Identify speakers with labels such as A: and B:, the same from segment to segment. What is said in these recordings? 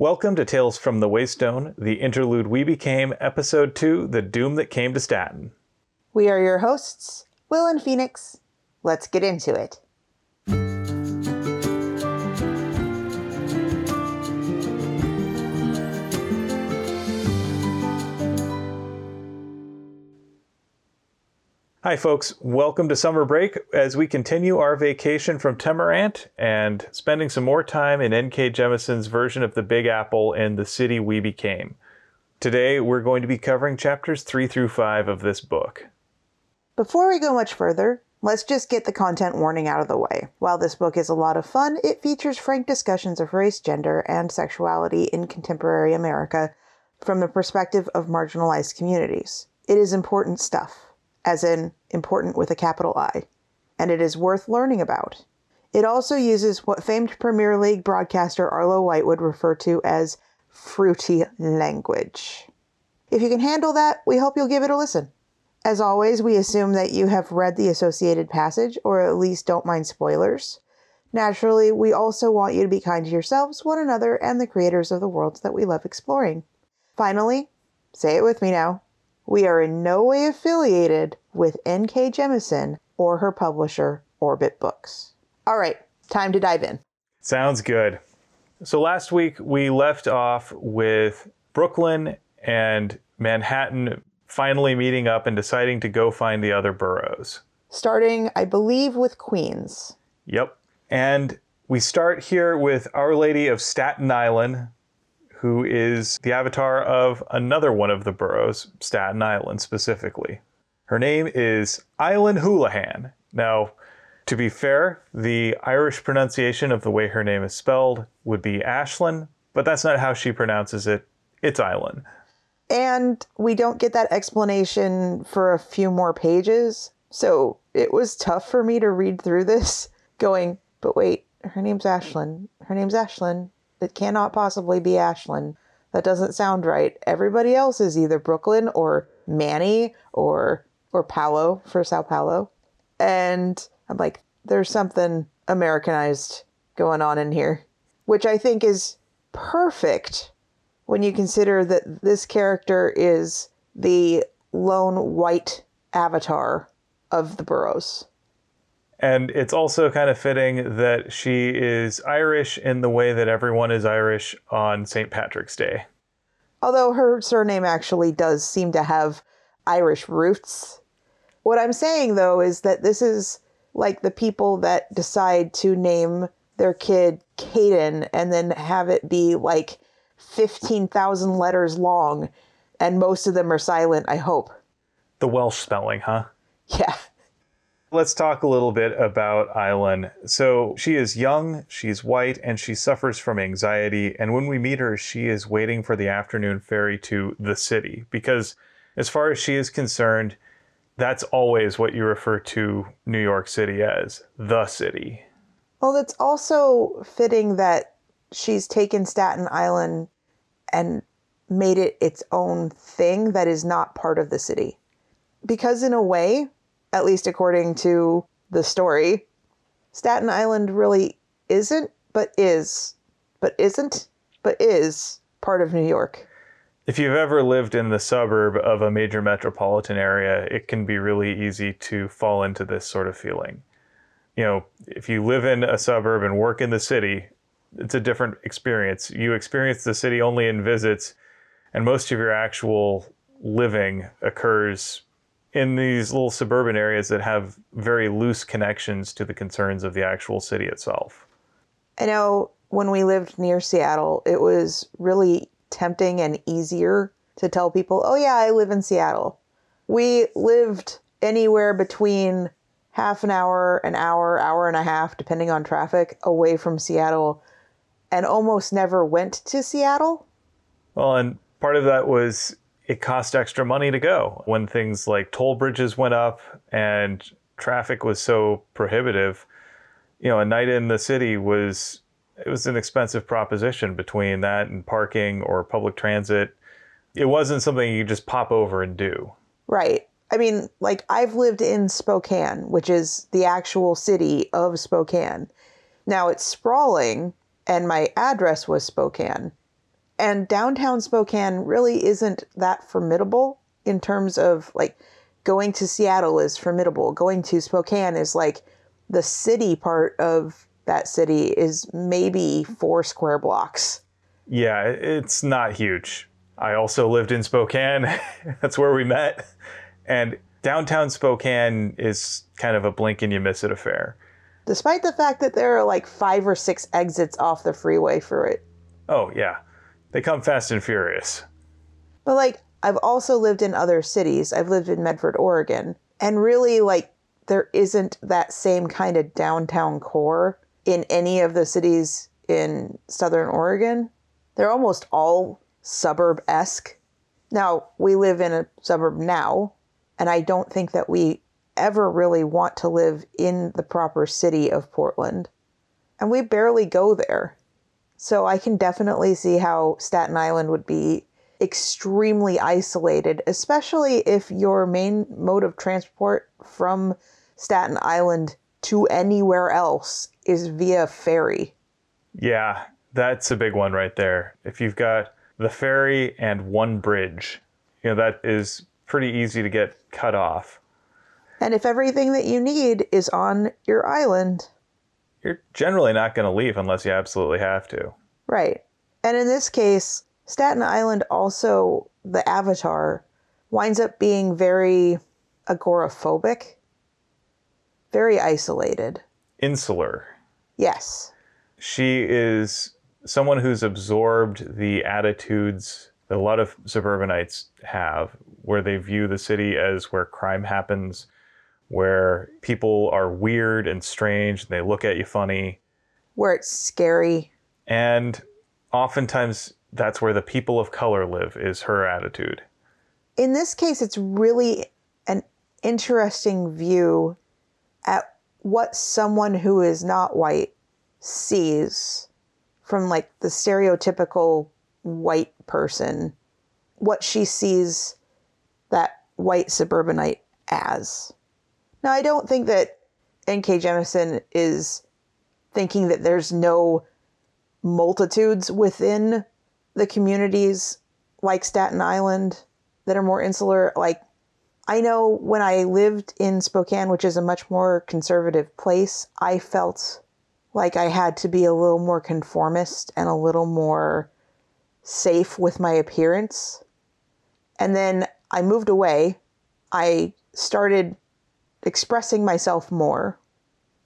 A: Welcome to Tales from the Waystone, the interlude we became, episode 2, The Doom That Came to Staten.
B: We are your hosts, Will and Phoenix. Let's get into it.
A: Hi, folks. Welcome to summer break as we continue our vacation from Temerant and spending some more time in N.K. Jemisin's version of the Big Apple and the city we became. Today, we're going to be covering chapters 3 through 5 of this book.
B: Before we go much further, let's just get the content warning out of the way. While this book is a lot of fun, it features frank discussions of race, gender, and sexuality in contemporary America from the perspective of marginalized communities. It is important stuff as in important with a capital I, and it is worth learning about. It also uses what famed Premier League broadcaster Arlo White would refer to as fruity language. If you can handle that, we hope you'll give it a listen. As always, we assume that you have read the associated passage or at least don't mind spoilers. Naturally, we also want you to be kind to yourselves, one another, and the creators of the worlds that we love exploring. Finally, say it with me now we are in no way affiliated with N.K. Jemisin or her publisher, Orbit Books. All right, time to dive in.
A: Sounds good. So last week we left off with Brooklyn and Manhattan finally meeting up and deciding to go find the other boroughs.
B: Starting, I believe, with Queens.
A: Yep. And we start here with Our Lady of Staten Island, who is the avatar of another one of the boroughs, Staten Island specifically. Her name is Island Houlihan. Now, to be fair, the Irish pronunciation of the way her name is spelled would be Ashlyn, but that's not how she pronounces it. It's Island.
B: And we don't get that explanation for a few more pages. So it was tough for me to read through this, going, but wait, her name's Ashlyn. Her name's Ashlyn. It cannot possibly be Ashlyn. That doesn't sound right. Everybody else is either Brooklyn or Manny or or Paulo for Sao Paulo. And I'm like, there's something Americanized going on in here, which I think is perfect when you consider that this character is the lone white avatar of the boroughs.
A: And it's also kind of fitting that she is Irish in the way that everyone is Irish on St. Patrick's Day.
B: Although her surname actually does seem to have Irish roots. What I'm saying though is that this is like the people that decide to name their kid Caden and then have it be like 15,000 letters long and most of them are silent, I hope.
A: The Welsh spelling, huh?
B: Yeah.
A: Let's talk a little bit about Island. So, she is young, she's white, and she suffers from anxiety. And when we meet her, she is waiting for the afternoon ferry to the city because, as far as she is concerned, that's always what you refer to New York City as the city.
B: Well, it's also fitting that she's taken Staten Island and made it its own thing that is not part of the city. Because, in a way, at least according to the story, Staten Island really isn't, but is, but isn't, but is part of New York.
A: If you've ever lived in the suburb of a major metropolitan area, it can be really easy to fall into this sort of feeling. You know, if you live in a suburb and work in the city, it's a different experience. You experience the city only in visits, and most of your actual living occurs in these little suburban areas that have very loose connections to the concerns of the actual city itself.
B: I know when we lived near Seattle, it was really tempting and easier to tell people, oh, yeah, I live in Seattle. We lived anywhere between half an hour, an hour, hour and a half, depending on traffic, away from Seattle and almost never went to Seattle.
A: Well, and part of that was it cost extra money to go when things like toll bridges went up and traffic was so prohibitive. You know, a night in the city was it was an expensive proposition between that and parking or public transit. It wasn't something you just pop over and do.
B: Right. I mean, like I've lived in Spokane, which is the actual city of Spokane. Now it's sprawling and my address was Spokane, And downtown Spokane really isn't that formidable in terms of like going to Seattle is formidable. Going to Spokane is like the city part of that city is maybe four square blocks.
A: Yeah, it's not huge. I also lived in Spokane. That's where we met. And downtown Spokane is kind of a blink and you miss it affair.
B: Despite the fact that there are like five or six exits off the freeway for it.
A: Oh, yeah. They come fast and furious.
B: But like, I've also lived in other cities. I've lived in Medford, Oregon. And really, like, there isn't that same kind of downtown core in any of the cities in Southern Oregon. They're almost all suburb esque. Now, we live in a suburb now, and I don't think that we ever really want to live in the proper city of Portland. And we barely go there. So I can definitely see how Staten Island would be extremely isolated, especially if your main mode of transport from Staten Island to anywhere else is via ferry.
A: Yeah, that's a big one right there. If you've got the ferry and one bridge, you know, that is pretty easy to get cut off.
B: And if everything that you need is on your island,
A: you're generally not going to leave unless you absolutely have to.
B: Right. And in this case, Staten Island also, the avatar, winds up being very agoraphobic, very isolated,
A: insular.
B: Yes.
A: She is someone who's absorbed the attitudes that a lot of suburbanites have, where they view the city as where crime happens, where people are weird and strange and they look at you funny,
B: where it's scary.
A: And oftentimes that's where the people of color live, is her attitude.
B: In this case, it's really an interesting view at what someone who is not white sees from like the stereotypical white person, what she sees that white suburbanite as. Now, I don't think that N.K. Jemisin is thinking that there's no multitudes within the communities like Staten Island that are more insular. Like, I know when I lived in Spokane, which is a much more conservative place, I felt like I had to be a little more conformist and a little more safe with my appearance. And then I moved away. I started expressing myself more.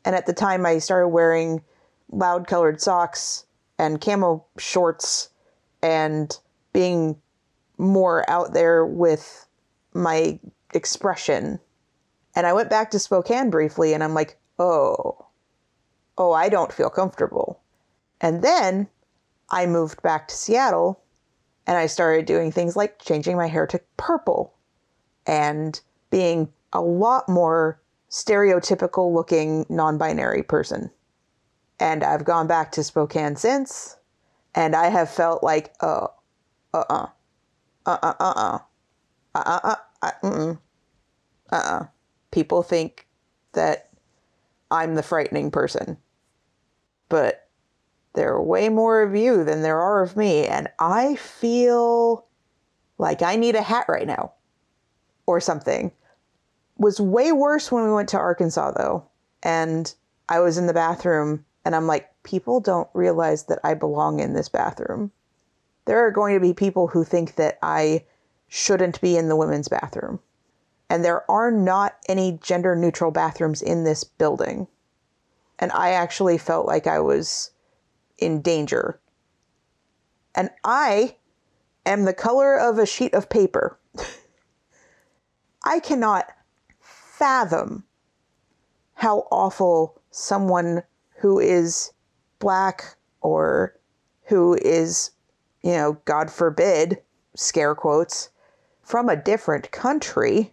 B: And at the time, I started wearing loud colored socks and camo shorts and being more out there with my expression. And I went back to Spokane briefly and I'm like, oh, oh, I don't feel comfortable. And then I moved back to Seattle and I started doing things like changing my hair to purple and being a lot more stereotypical looking non binary person. And I've gone back to Spokane since, and I have felt like, oh, uh uh, uh uh, uh uh, uh uh, uh uh, uh uh. People think that I'm the frightening person. But there are way more of you than there are of me, and I feel like I need a hat right now or something. Was way worse when we went to Arkansas though, and I was in the bathroom and I'm like, people don't realize that I belong in this bathroom. There are going to be people who think that I shouldn't be in the women's bathroom. And there are not any gender neutral bathrooms in this building. And I actually felt like I was in danger. And I am the color of a sheet of paper. I cannot fathom how awful someone who is black or who is, you know, God forbid, scare quotes, from a different country,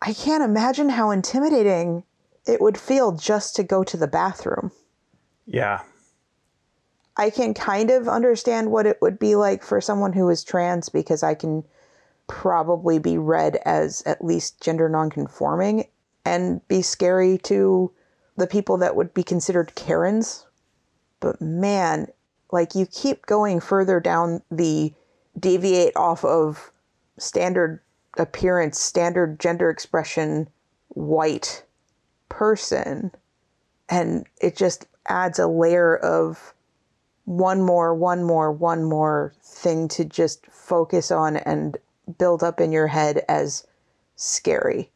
B: I can't imagine how intimidating it would feel just to go to the bathroom.
A: Yeah.
B: I can kind of understand what it would be like for someone who is trans because I can probably be read as at least gender nonconforming and be scary to the people that would be considered Karens. But man, like you keep going further down the deviate off of standard appearance, standard gender expression, white person. And it just adds a layer of one more, one more, one more thing to just focus on and build up in your head as scary.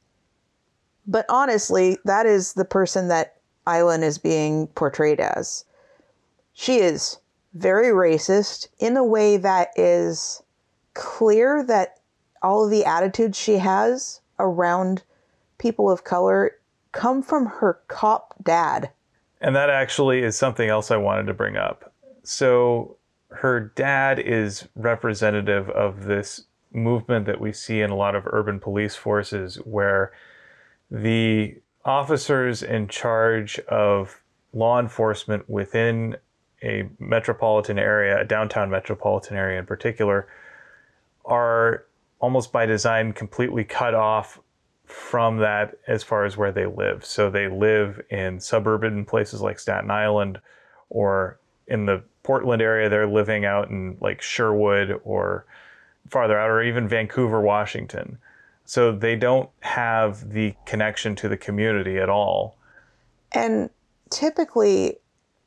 B: But honestly, that is the person that Island is being portrayed as. She is very racist in a way that is clear that all of the attitudes she has around people of color come from her cop dad.
A: And that actually is something else I wanted to bring up. So, her dad is representative of this movement that we see in a lot of urban police forces where the officers in charge of law enforcement within a metropolitan area, a downtown metropolitan area in particular, are almost by design completely cut off from that as far as where they live. So they live in suburban places like Staten Island or in the Portland area, they're living out in like Sherwood or farther out, or even Vancouver, Washington. So they don't have the connection to the community at all.
B: And typically,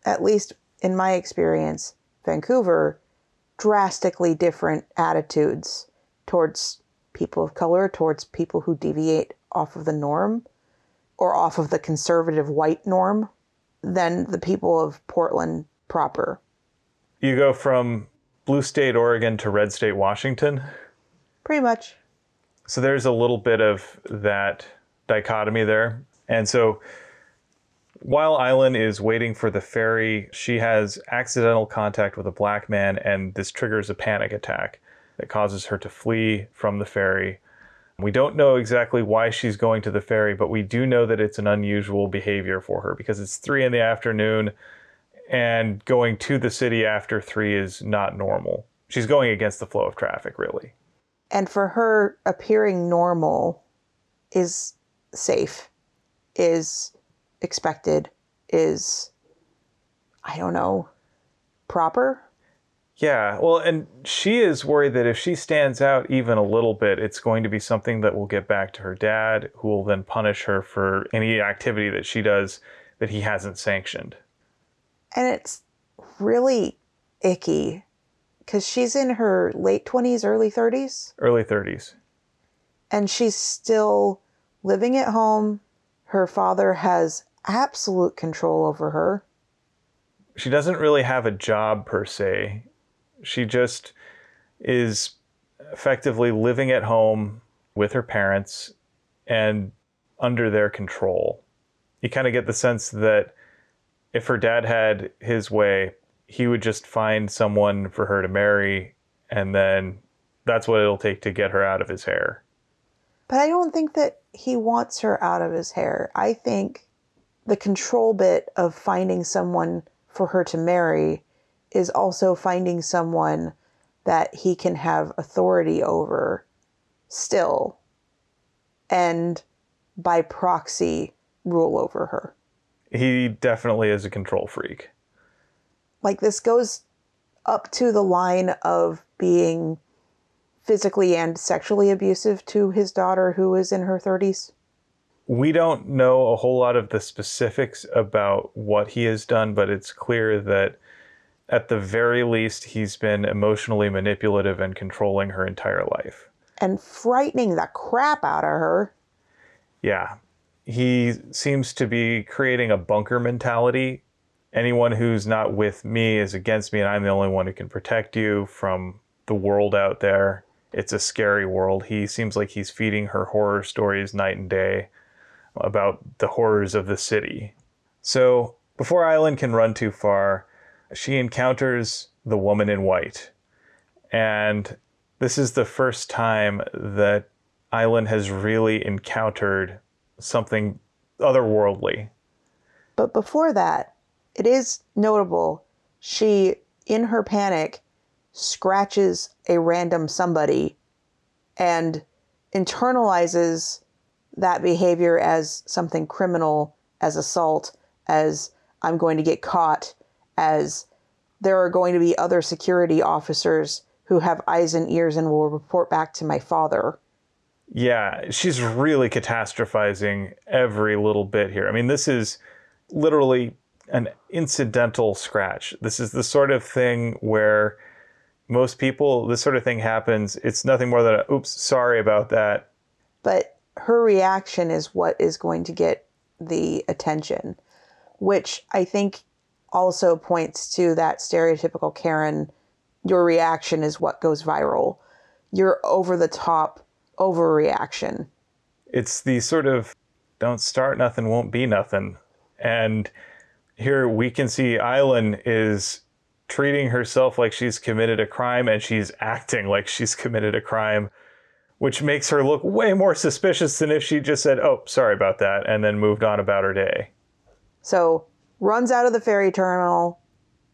B: at least in my experience, Vancouver, drastically different attitudes towards people of color, towards people who deviate off of the norm or off of the conservative white norm than the people of Portland proper.
A: You go from blue state Oregon to red state Washington.
B: Pretty much.
A: So there's a little bit of that dichotomy there. And so while Island is waiting for the ferry, she has accidental contact with a black man, and this triggers a panic attack that causes her to flee from the ferry. We don't know exactly why she's going to the ferry, but we do know that it's an unusual behavior for her because it's three in the afternoon and going to the city after three is not normal. She's going against the flow of traffic, really.
B: And for her, appearing normal is safe, is expected, is, I don't know, proper.
A: Yeah, well, and she is worried that if she stands out even a little bit, it's going to be something that will get back to her dad, who will then punish her for any activity that she does that he hasn't sanctioned.
B: And it's really icky because she's in her late 20s, early 30s.
A: Early 30s.
B: And she's still living at home. Her father has absolute control over her.
A: She doesn't really have a job per se. She just is effectively living at home with her parents and under their control. You kind of get the sense that if her dad had his way, he would just find someone for her to marry, and then that's what it'll take to get her out of his hair.
B: But I don't think that he wants her out of his hair. I think the control bit of finding someone for her to marry is also finding someone that he can have authority over still and by proxy rule over her.
A: He definitely is a control freak.
B: Like this goes up to the line of being physically and sexually abusive to his daughter who is in her 30s.
A: We don't know a whole lot of the specifics about what he has done, but it's clear that at the very least, he's been emotionally manipulative and controlling her entire life.
B: And frightening the crap out of her.
A: Yeah. He seems to be creating a bunker mentality. Anyone who's not with me is against me, and I'm the only one who can protect you from the world out there. It's a scary world. He seems like he's feeding her horror stories night and day about the horrors of the city. So, before Island can run too far, she encounters the woman in white. And this is the first time that Island has really encountered something otherworldly.
B: But before that, it is notable she, in her panic, scratches a random somebody and internalizes that behavior as something criminal, as assault, as I'm going to get caught, as there are going to be other security officers who have eyes and ears and will report back to my father.
A: Yeah, she's really catastrophizing every little bit here. I mean, this is literally an incidental scratch. This is the sort of thing where most people, this sort of thing happens. It's nothing more than a, oops, sorry about that.
B: But her reaction is what is going to get the attention, which I think also points to that stereotypical Karen your reaction is what goes viral. Your over the top overreaction.
A: It's the sort of don't start nothing, won't be nothing. And here we can see Island is treating herself like she's committed a crime and she's acting like she's committed a crime, which makes her look way more suspicious than if she just said, Oh, sorry about that, and then moved on about her day.
B: So runs out of the ferry terminal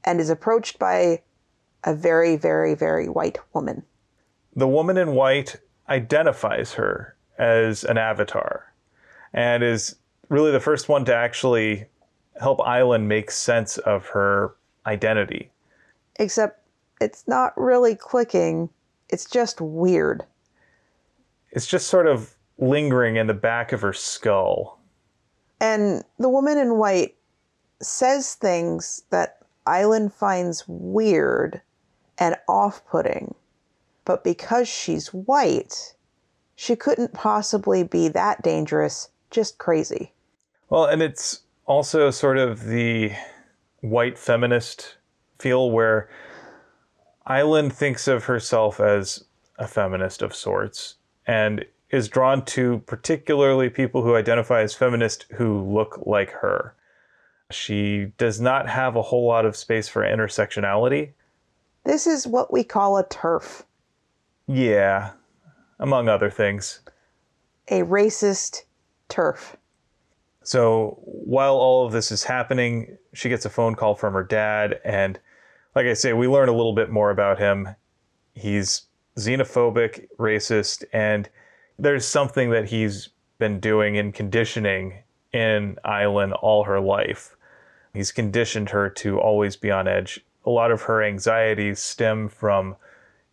B: and is approached by a very, very, very white woman.
A: The woman in white identifies her as an avatar and is really the first one to actually help Island make sense of her identity.
B: Except it's not really clicking, it's just weird.
A: It's just sort of lingering in the back of her skull.
B: And the woman in white says things that Island finds weird and off putting. But because she's white, she couldn't possibly be that dangerous, just crazy.
A: Well, and it's also sort of the white feminist feel where Island thinks of herself as a feminist of sorts and is drawn to particularly people who identify as feminist who look like her. She does not have a whole lot of space for intersectionality.
B: This is what we call a TERF.
A: Yeah, among other things.
B: A racist TERF.
A: So while all of this is happening, she gets a phone call from her dad. And like I say, we learn a little bit more about him. He's xenophobic, racist, and there's something that he's been doing in conditioning in Island all her life. He's conditioned her to always be on edge a lot of her anxieties stem from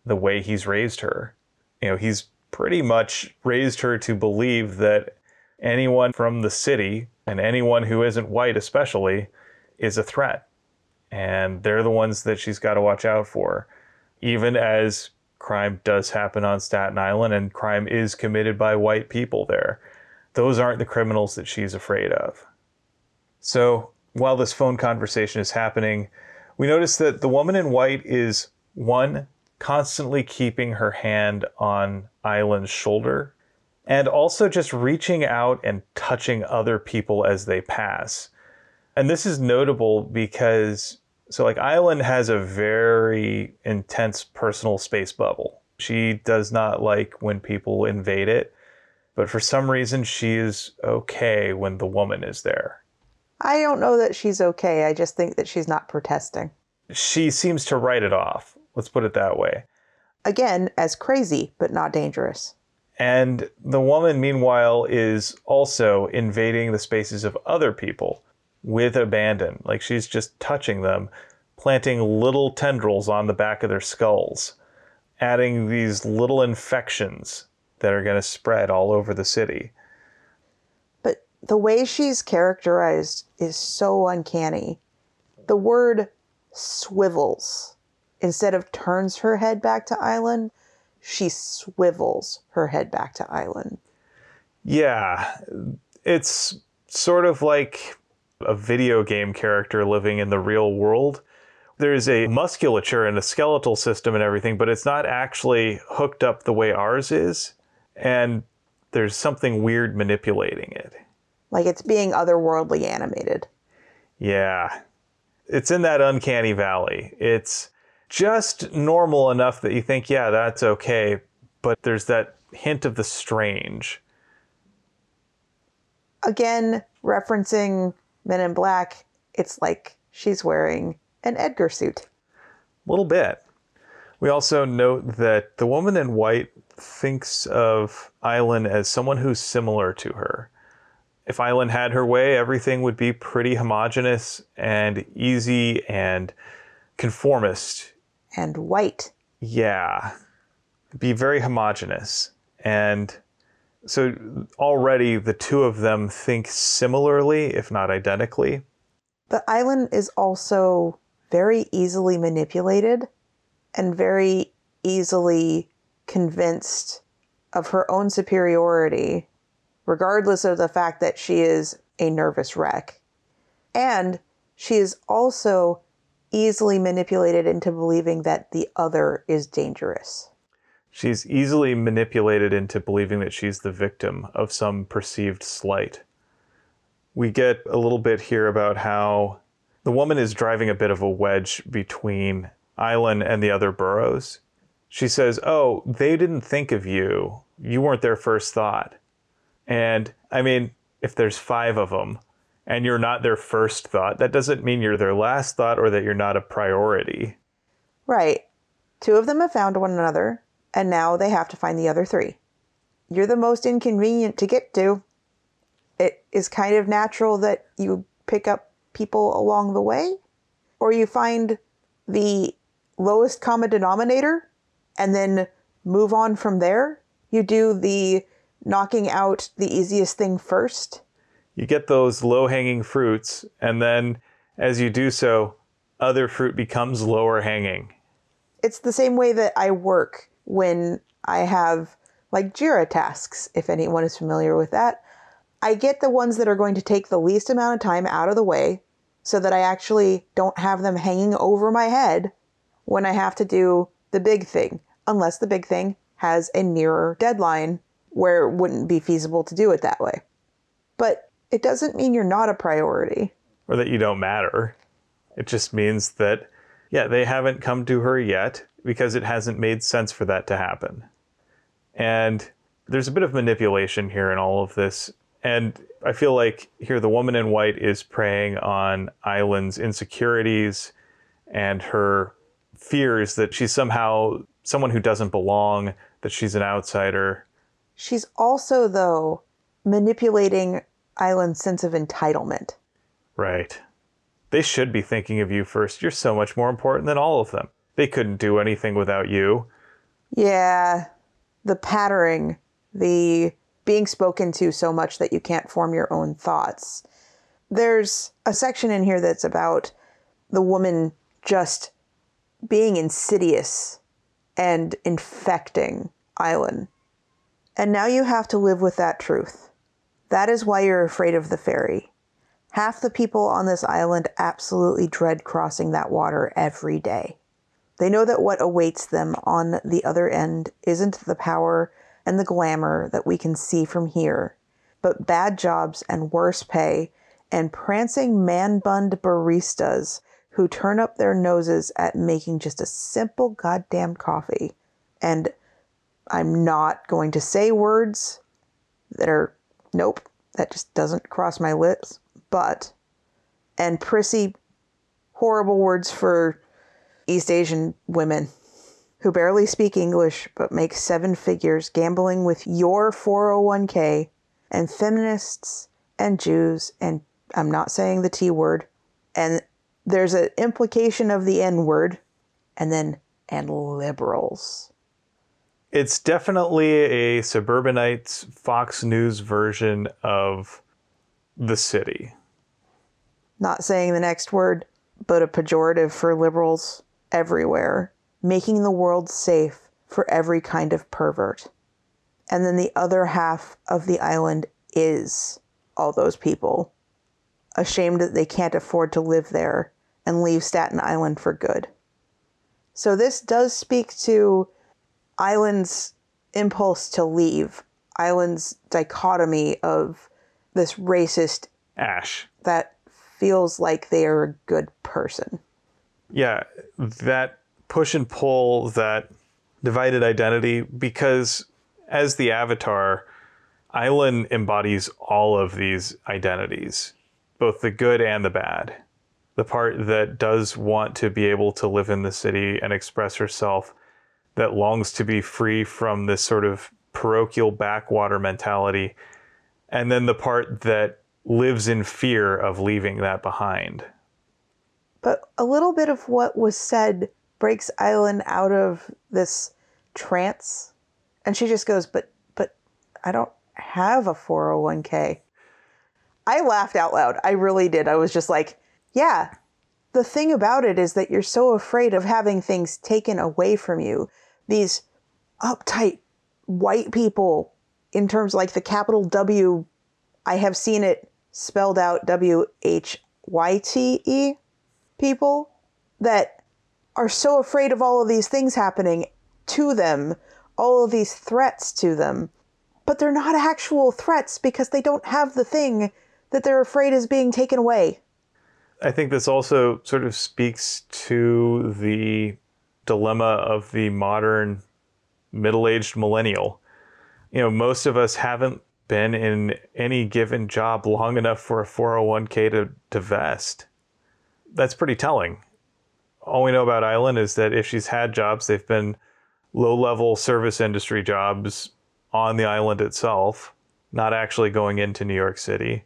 A: the way he's raised her. You know, he's pretty much raised her to believe that anyone from the city and anyone who isn't white, especially, is a threat. And they're the ones that she's got to watch out for. Even as crime does happen on Staten Island and crime is committed by white people there, those aren't the criminals that she's afraid of. So while this phone conversation is happening, we notice that the woman in white is one, constantly keeping her hand on Island's shoulder, and also just reaching out and touching other people as they pass. And this is notable because, so like Island has a very intense personal space bubble. She does not like when people invade it, but for some reason she is okay when the woman is there.
B: I don't know that she's okay. I just think that she's not protesting.
A: She seems to write it off. Let's put it that way.
B: Again, as crazy, but not dangerous.
A: And the woman, meanwhile, is also invading the spaces of other people with abandon. Like she's just touching them, planting little tendrils on the back of their skulls, adding these little infections that are going to spread all over the city But
B: the way she's characterized is so uncanny. The word swivels. Instead of turns her head back to Island, she swivels her head back to Island.
A: Yeah, it's sort of like a video game character living in the real world. There's a musculature and a skeletal system and everything, but it's not actually hooked up the way ours is. And there's something weird manipulating it.
B: Like it's being otherworldly animated.
A: Yeah. It's in that uncanny valley. It's just normal enough that you think, yeah, that's okay. But there's that hint of the strange.
B: Again, referencing Men in Black, it's like she's wearing an Edgar suit.
A: A little bit. We also note that the woman in white thinks of Island as someone who's similar to her if Island had her way, everything would be pretty homogenous and easy and conformist.
B: And white.
A: Yeah. Be very homogenous. And so already the two of them think similarly, if not identically.
B: The island is also very easily manipulated and very easily convinced of her own superiority, regardless of the fact that she is a nervous wreck. And she is also easily manipulated into believing that the other is dangerous.
A: She's easily manipulated into believing that she's the victim of some perceived slight. We get a little bit here about how the woman is driving a bit of a wedge between Island and the other boroughs. She says, Oh, they didn't think of you. You weren't their first thought. And I mean, if there's five of them and you're not their first thought, that doesn't mean you're their last thought or that you're not a priority.
B: Right. Two of them have found one another, and now they have to find the other three. You're the most inconvenient to get to. It is kind of natural that you pick up people along the way, or you find the lowest common denominator and then move on from there. You do the knocking out the easiest thing first.
A: You get those low hanging fruits, and then as you do so, other fruit becomes lower hanging.
B: It's the same way that I work when I have like Jira tasks, if anyone is familiar with that. I get the ones that are going to take the least amount of time out of the way so that I actually don't have them hanging over my head when I have to do the big thing, unless the big thing has a nearer deadline where it wouldn't be feasible to do it that way. But it doesn't mean you're not a priority.
A: Or that you don't matter. It just means that, yeah, they haven't come to her yet because it hasn't made sense for that to happen. And there's a bit of manipulation here in all of this. And I feel like here the woman in white is preying on Island's insecurities and her fears that she's somehow someone who doesn't belong, that she's an outsider.
B: She's also, though, manipulating Island's sense of entitlement.
A: Right. They should be thinking of you first. You're so much more important than all of them. They couldn't do anything without you.
B: Yeah. The pattering, the being spoken to so much that you can't form your own thoughts. There's a section in here that's about the woman just being insidious and infecting Island. And now you have to live with that truth. That is why you're afraid of the ferry. Half the people on this island absolutely dread crossing that water every day. They know that what awaits them on the other end isn't the power and the glamour that we can see from here, but bad jobs and worse pay and prancing man bunned baristas who turn up their noses at making just a simple goddamn coffee. And I'm not going to say words that are, nope, that just doesn't cross my lips, but, and prissy, horrible words for East Asian women who barely speak English but make seven figures gambling with your 401k, and feminists and Jews, and I'm not saying the T word, and there's an implication of the N word, and then and liberals.
A: It's definitely a suburbanites Fox News version of the city.
B: Not saying the next word, but a pejorative for liberals everywhere, making the world safe for every kind of pervert. And then the other half of the island is all those people, ashamed that they can't afford to live there and leave Staten Island for good. So this does speak to Island's impulse to leave, Island's dichotomy of this racist
A: Ash.
B: that feels like they are a good person.
A: Yeah, that push and pull, that divided identity, because as the avatar, Island embodies all of these identities, both the good and the bad the part that does want to be able to live in the city and express herself, that longs to be free from this sort of parochial backwater mentality, and then the part that lives in fear of leaving that behind.
B: But a little bit of what was said breaks Island out of this trance. And she just goes, But, but I don't have a 401k. I laughed out loud. I really did. I was just like, Yeah, the thing about it is that you're so afraid of having things taken away from you. These uptight white people, in terms like the capital W, I have seen it spelled out W H Y T E people that are so afraid of all of these things happening to them, all of these threats to them. But they're not actual threats because they don't have the thing that they're afraid is being taken away.
A: I think this also sort of speaks to the dilemma of the modern middle aged millennial. You know, most of us haven't been in any given job long enough for a 401k to, to vest. That's pretty telling. All we know about Island is that if she's had jobs, they've been low level service industry jobs on the island itself, not actually going into New York City.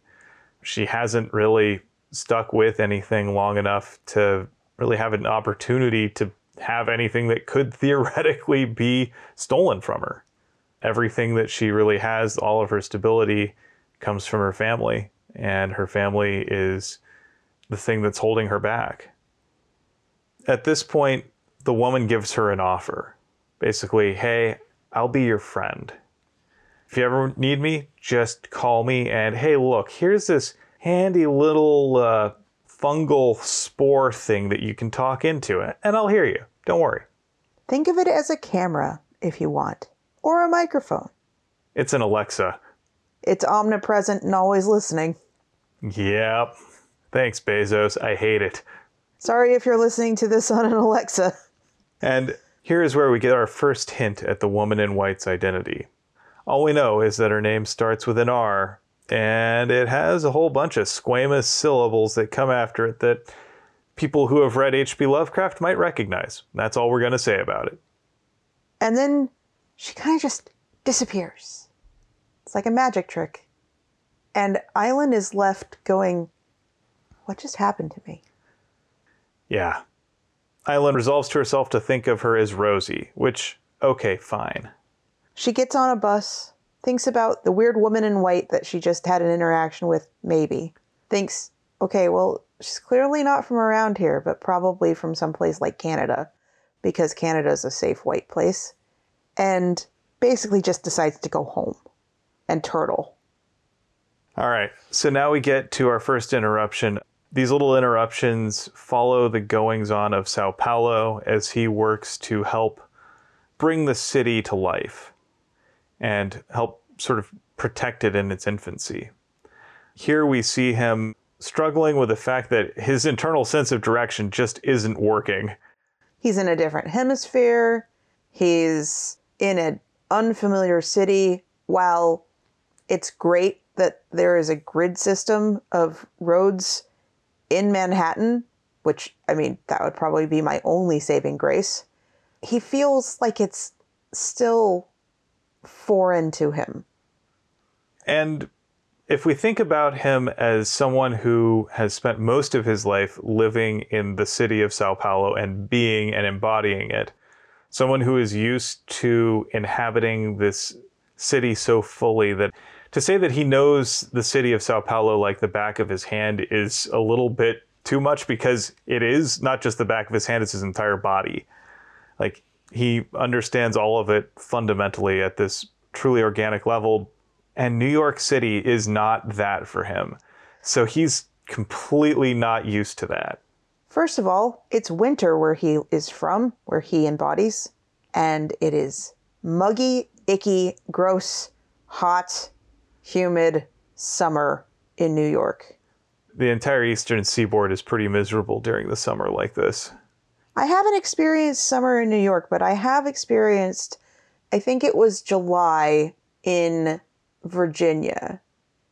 A: She hasn't really stuck with anything long enough to really have an opportunity to have anything that could theoretically be stolen from her. Everything that she really has, all of her stability, comes from her family, and her family is the thing that's holding her back. At this point, the woman gives her an offer. Basically, hey, I'll be your friend. If you ever need me, just call me. And hey, look, here's this handy little uh, fungal spore thing that you can talk into it, and I'll hear you. Don't worry.
B: Think of it as a camera if you want, or a microphone.
A: It's an Alexa.
B: It's omnipresent and always listening.
A: Yep. Thanks, Bezos. I hate it.
B: Sorry if you're listening to this on an Alexa.
A: And here is where we get our first hint at the woman in white's identity. All we know is that her name starts with an R and it has a whole bunch of squamous syllables that come after it that people who have read H.P. Lovecraft might recognize. That's all we're going to say about it.
B: And then she kind of just disappears. It's like a magic trick. And Island is left going, What just happened to me?
A: Yeah. Island resolves to herself to think of her as Rosie, which, okay, fine.
B: She gets on a bus, thinks about the weird woman in white that she just had an interaction with, maybe. Thinks, okay, well, she's clearly not from around here, but probably from someplace like Canada, because Canada's a safe white place. And basically just decides to go home and turtle.
A: All right, so now we get to our first interruption. These little interruptions follow the goings on of Sao Paulo as he works to help bring the city to life and help sort of protect it in its infancy. Here we see him struggling with the fact that his internal sense of direction just isn't working.
B: He's in a different hemisphere. He's in an unfamiliar city. While it's great that there is a grid system of roads in Manhattan, which, I mean, that would probably be my only saving grace, he feels like it's still foreign to him.
A: And if we think about him as someone who has spent most of his life living in the city of Sao Paulo and being and embodying it, someone who is used to inhabiting this city so fully that to say that he knows the city of Sao Paulo like the back of his hand is a little bit too much because it is not just the back of his hand, it's his entire body. Like he understands all of it fundamentally at this truly organic level. And New York City is not that for him. So he's completely not used to that.
B: First of all, it's winter where he is from, where he embodies, and it is muggy, icky, gross, hot, humid summer in New York.
A: The entire eastern seaboard is pretty miserable during the summer like this.
B: I haven't experienced summer in New York, but I have experienced, I think it was July in Virginia.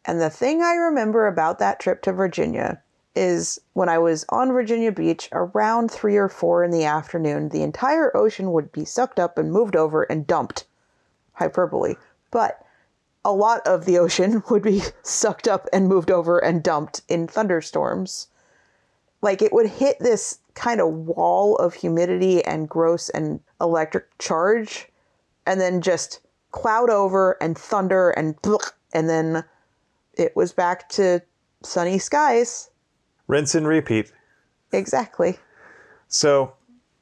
B: And the thing I remember about that trip to Virginia is when I was on Virginia Beach around three or four in the afternoon, the entire ocean would be sucked up and moved over and dumped. Hyperbole. But a lot of the ocean would be sucked up and moved over and dumped in thunderstorms. Like it would hit this kind of wall of humidity and gross and electric charge and then just cloud over and thunder and and then it was back to sunny skies.
A: Rinse and repeat.
B: Exactly.
A: So,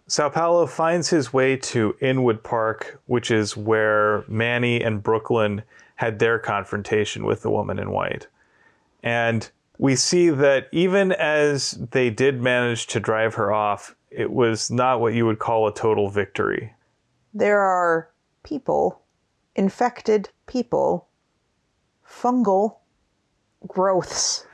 A: Sao Paulo finds his way to Inwood Park, which is where Manny and Brooklyn had their confrontation with the woman in white. And we see that even as they did manage to drive her off, it was not what you would call a total victory.
B: There are people, infected people, fungal growths.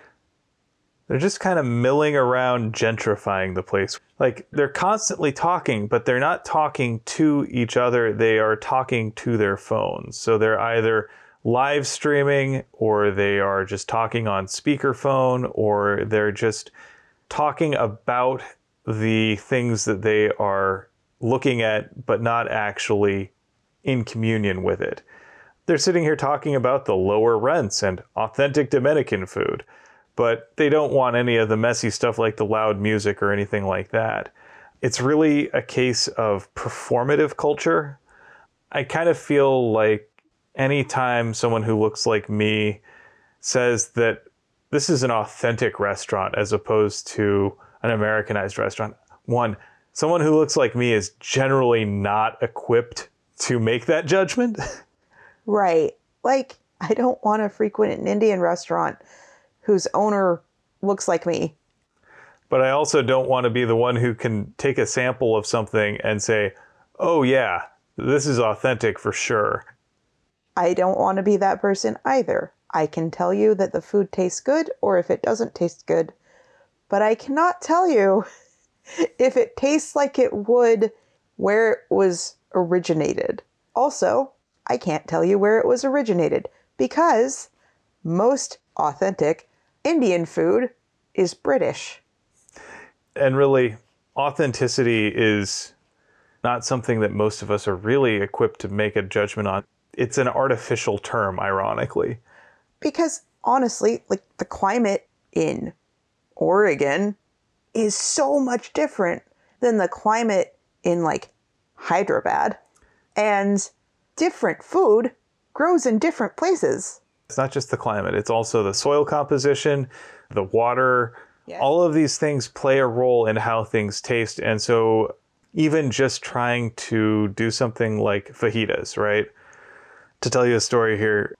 A: They're just kind of milling around, gentrifying the place. Like they're constantly talking, but they're not talking to each other. They are talking to their phones. So they're either live streaming or they are just talking on speakerphone or they're just talking about the things that they are looking at, but not actually in communion with it. They're sitting here talking about the lower rents and authentic Dominican food, but they don't want any of the messy stuff like the loud music or anything like that. It's really a case of performative culture. I kind of feel like anytime someone who looks like me says that this is an authentic restaurant as opposed to an Americanized restaurant, one, someone who looks like me is generally not equipped to make that judgment.
B: Right. Like, I don't want to frequent an Indian restaurant whose owner looks like me.
A: But I also don't want to be the one who can take a sample of something and say, oh, yeah, this is authentic for sure.
B: I don't want to be that person either. I can tell you that the food tastes good or if it doesn't taste good, but I cannot tell you if it tastes like it would where it was originated. Also, I can't tell you where it was originated because most authentic Indian food is British.
A: And really, authenticity is not something that most of us are really equipped to make a judgment on. It's an artificial term, ironically.
B: Because honestly, like the climate in Oregon is so much different than the climate in like Hyderabad. And different food grows in different places.
A: It's not just the climate, it's also the soil composition, the water.
B: Yes.
A: All of these things play a role in how things taste. And so, even just trying to do something like fajitas, right? To tell you a story here.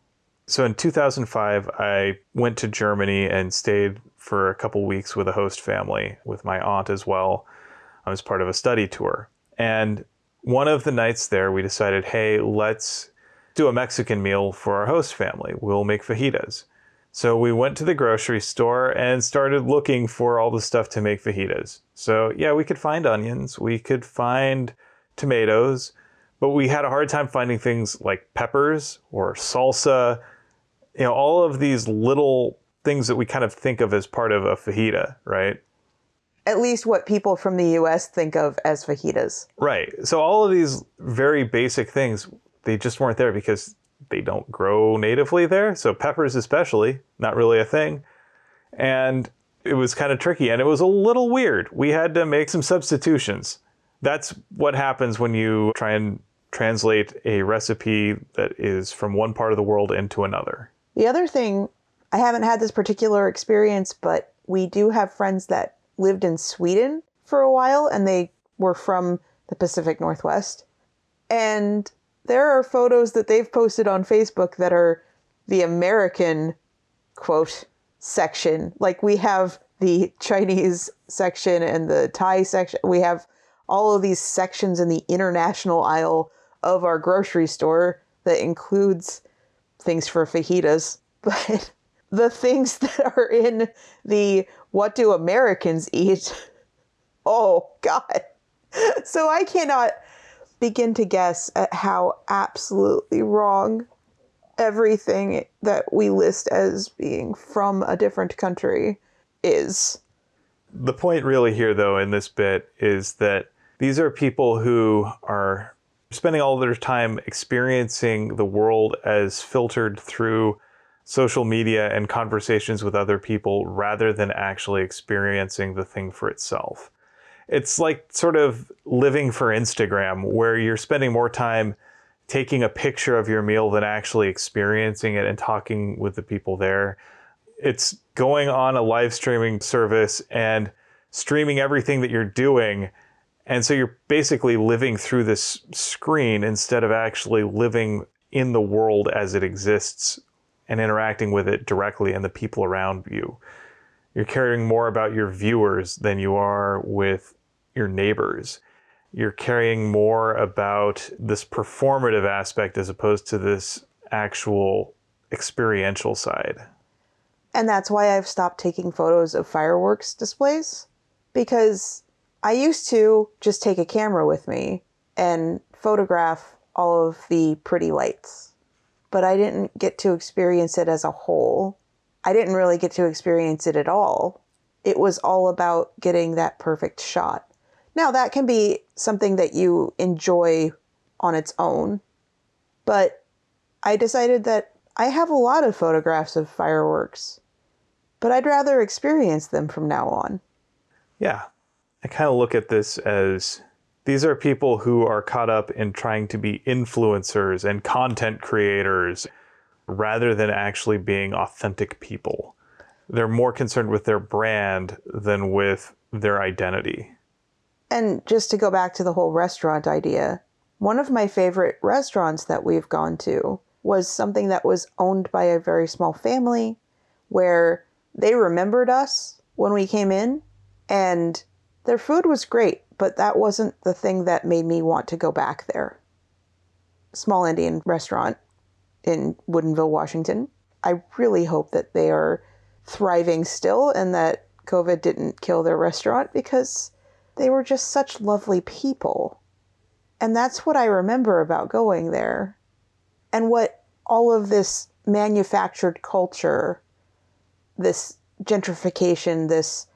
A: So, in 2005, I went to Germany and stayed for a couple weeks with a host family, with my aunt as well. I was part of a study tour. And one of the nights there, we decided, hey, let's do a Mexican meal for our host family. We'll make fajitas. So we went to the grocery store and started looking for all the stuff to make fajitas. So, yeah, we could find onions, we could find tomatoes, but we had a hard time finding things like peppers or salsa, you know, all of these little things that we kind of think of as part of a fajita, right?
B: At least what people from the US think of as fajitas.
A: Right. So all of these very basic things, they just weren't there because they don't grow natively there. So peppers especially, not really a thing. And it was kind of tricky and it was a little weird. We had to make some substitutions. That's what happens when you try and translate a recipe that is from one part of the world into another.
B: The other thing, I haven't had this particular experience, but we do have friends that lived in Sweden for a while and they were from the Pacific Northwest. And there are photos that they've posted on Facebook that are the American quote section. Like we have the Chinese section and the Thai section. We have all of these sections in the international aisle of our grocery store that includes things for fajitas. But the things that are in the what do Americans eat? Oh, God. So I cannot begin to guess at how absolutely wrong everything that we list as being from a different country is.
A: The point really here, though, in this bit is that these are people who are spending all their time experiencing the world as filtered through social media and conversations with other people rather than actually experiencing the thing for itself. It's like sort of living for Instagram, where you're spending more time taking a picture of your meal than actually experiencing it and talking with the people there. It's going on a live streaming service and streaming everything that you're doing. And so you're basically living through this screen instead of actually living in the world as it exists and interacting with it directly and the people around you. You're caring more about your viewers than you are with your neighbors. You're caring more about this performative aspect as opposed to this actual experiential side.
B: And that's why I've stopped taking photos of fireworks displays because I used to just take a camera with me and photograph all of the pretty lights but I didn't get to experience it as a whole. I didn't really get to experience it at all. It was all about getting that perfect shot. Now, that can be something that you enjoy on its own, but I decided that I have a lot of photographs of fireworks, but I'd rather experience them from now on.
A: Yeah. I kind of look at this as these are people who are caught up in trying to be influencers and content creators rather than actually being authentic people. They're more concerned with their brand than with their identity.
B: And just to go back to the whole restaurant idea, one of my favorite restaurants that we've gone to was something that was owned by a very small family where they remembered us when we came in and their food was great but that wasn't the thing that made me want to go back there. Small Indian restaurant in Woodinville, Washington. I really hope that they are thriving still and that COVID didn't kill their restaurant because they were just such lovely people. And that's what I remember about going there. And what all of this manufactured culture, this gentrification, this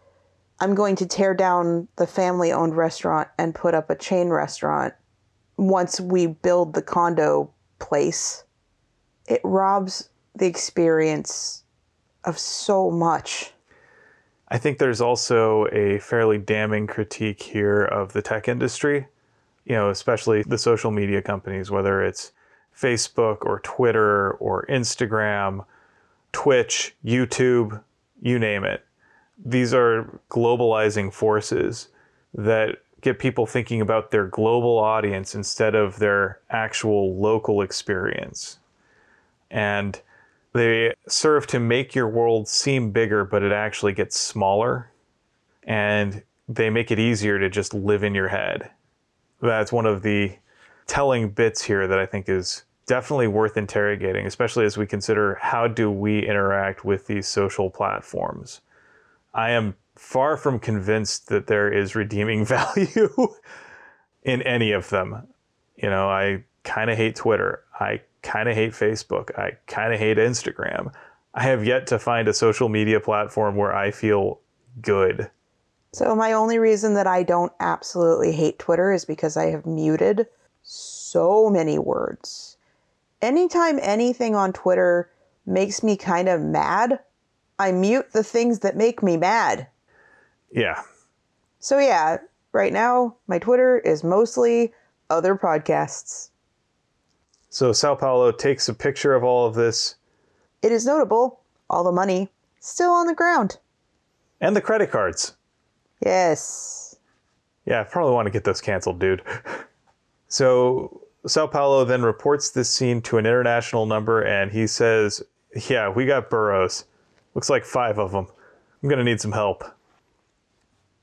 B: I'm going to tear down the family owned restaurant and put up a chain restaurant once we build the condo place. It robs the experience of so much.
A: I think there's also a fairly damning critique here of the tech industry, you know, especially the social media companies, whether it's Facebook or Twitter or Instagram, Twitch, YouTube, you name it these are globalizing forces that get people thinking about their global audience instead of their actual local experience. And they serve to make your world seem bigger, but it actually gets smaller. And they make it easier to just live in your head. That's one of the telling bits here that I think is definitely worth interrogating, especially as we consider how do we interact with these social platforms. I am far from convinced that there is redeeming value in any of them. You know, I kind of hate Twitter. I kind of hate Facebook. I kind of hate Instagram. I have yet to find a social media platform where I feel good.
B: So, my only reason that I don't absolutely hate Twitter is because I have muted so many words. Anytime anything on Twitter makes me kind of mad, I mute the things that make me mad.
A: Yeah.
B: So, yeah, right now, my Twitter is mostly other podcasts.
A: So, Sao Paulo takes a picture of all of this.
B: It is notable, all the money still on the ground.
A: And the credit cards.
B: Yes.
A: Yeah, I probably want to get those canceled, dude. So, Sao Paulo then reports this scene to an international number and he says, Yeah, we got boroughs. Looks like five of them. I'm going to need some help.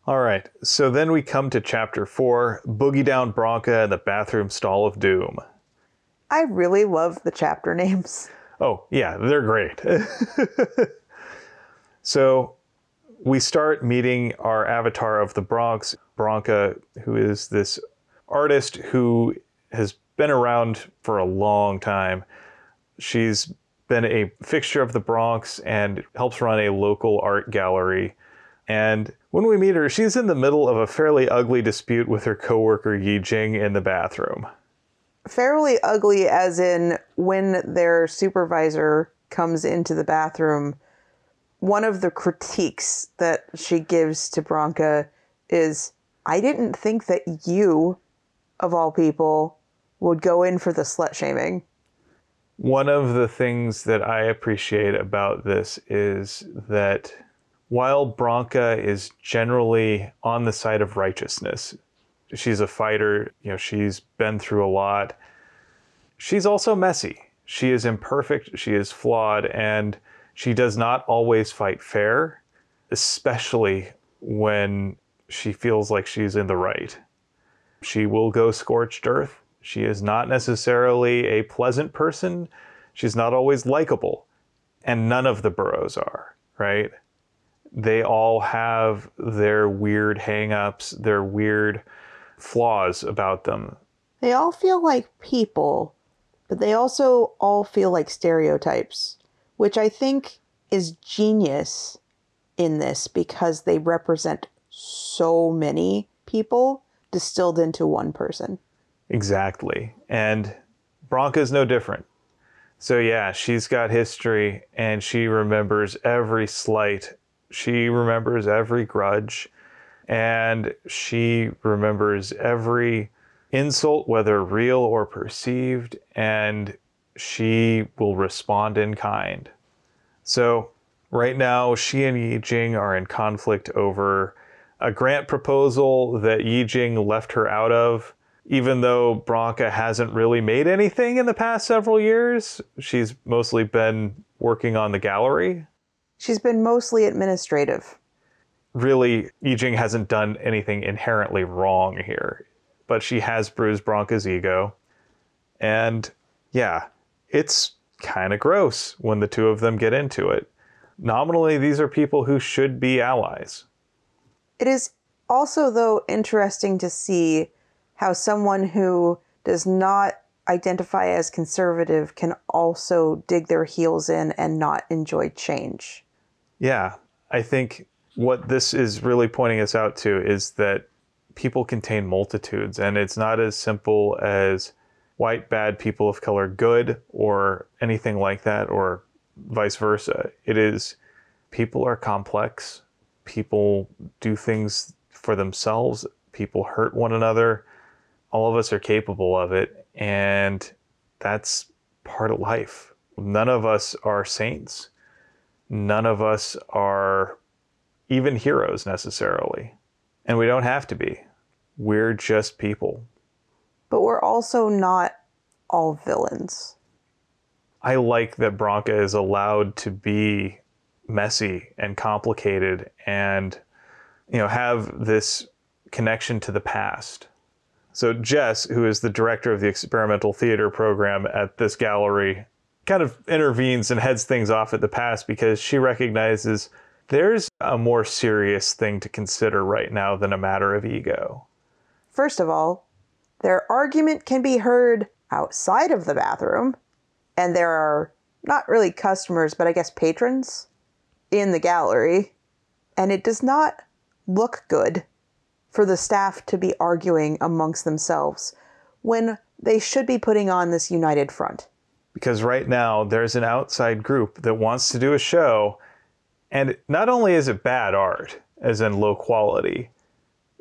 A: All right, so then we come to chapter four Boogie Down Bronca and the Bathroom Stall of Doom.
B: I really love the chapter names.
A: Oh, yeah, they're great. so we start meeting our avatar of the Bronx, Bronca, who is this artist who has been around for a long time. She's been a fixture of the Bronx and helps run a local art gallery. And when we meet her, she's in the middle of a fairly ugly dispute with her coworker Yi Jing in the bathroom.
B: Fairly ugly, as in when their supervisor comes into the bathroom, one of the critiques that she gives to Bronca is I didn't think that you, of all people, would go in for the slut shaming.
A: One of the things that I appreciate about this is that while Bronca is generally on the side of righteousness, she's a fighter, you know, she's been through a lot. She's also messy. She is imperfect, she is flawed, and she does not always fight fair, especially when she feels like she's in the right. She will go scorched earth. She is not necessarily a pleasant person. She's not always likable. And none of the boroughs are, right? They all have their weird hangups, their weird flaws about them.
B: They all feel like people, but they also all feel like stereotypes, which I think is genius in this because they represent so many people distilled into one person.
A: Exactly. And Bronca's no different. So, yeah, she's got history and she remembers every slight. She remembers every grudge and she remembers every insult, whether real or perceived, and she will respond in kind. So, right now, she and Yi Jing are in conflict over a grant proposal that Yi Jing left her out of. Even though Bronca hasn't really made anything in the past several years, she's mostly been working on the gallery.
B: She's been mostly administrative.
A: Really, Yi Jing hasn't done anything inherently wrong here, but she has bruised Bronca's ego. And yeah, it's kind of gross when the two of them get into it. Nominally, these are people who should be allies.
B: It is also, though, interesting to see how someone who does not identify as conservative can also dig their heels in and not enjoy change.
A: Yeah, I think what this is really pointing us out to is that people contain multitudes, and it's not as simple as white bad people of color good or anything like that, or vice versa. It is people are complex, people do things for themselves, people hurt one another all of us are capable of it, and that's part of life. None of us are saints. None of us are even heroes necessarily. And we don't have to be. We're just people.
B: But we're also not all villains.
A: I like that Bronca is allowed to be messy and complicated and you know have this connection to the past so Jess, who is the director of the experimental theater program at this gallery, kind of intervenes and heads things off at the pass because she recognizes there's a more serious thing to consider right now than a matter of ego.
B: First of all, their argument can be heard outside of the bathroom, and there are not really customers, but I guess patrons in the gallery, and it does not look good for the staff to be arguing amongst themselves when they should be putting on this united front.
A: Because right now there's an outside group that wants to do a show, and not only is it bad art, as in low quality,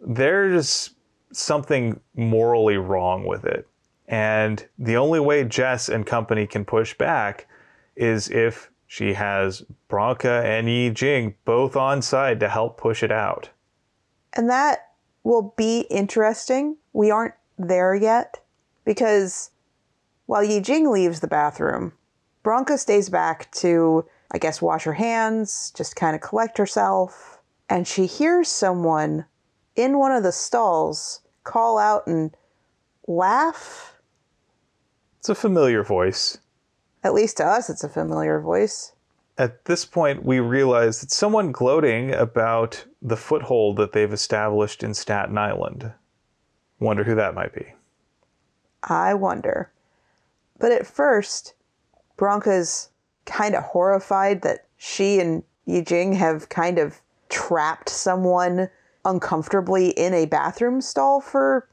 A: there's something morally wrong with it. And the only way Jess and company can push back is if she has Bronca and Yi Jing both on side to help push it out.
B: And that will be interesting. We aren't there yet because while Yi Jing leaves the bathroom, Bronca stays back to, I guess, wash her hands, just kind of collect herself, and she hears someone in one of the stalls call out and laugh.
A: It's a familiar voice.
B: At least to us, it's a familiar voice.
A: At this point, we realize that someone gloating about the foothold that they've established in Staten Island. Wonder who that might be.
B: I wonder. But at first, Bronca's kind of horrified that she and Yi Jing have kind of trapped someone uncomfortably in a bathroom stall for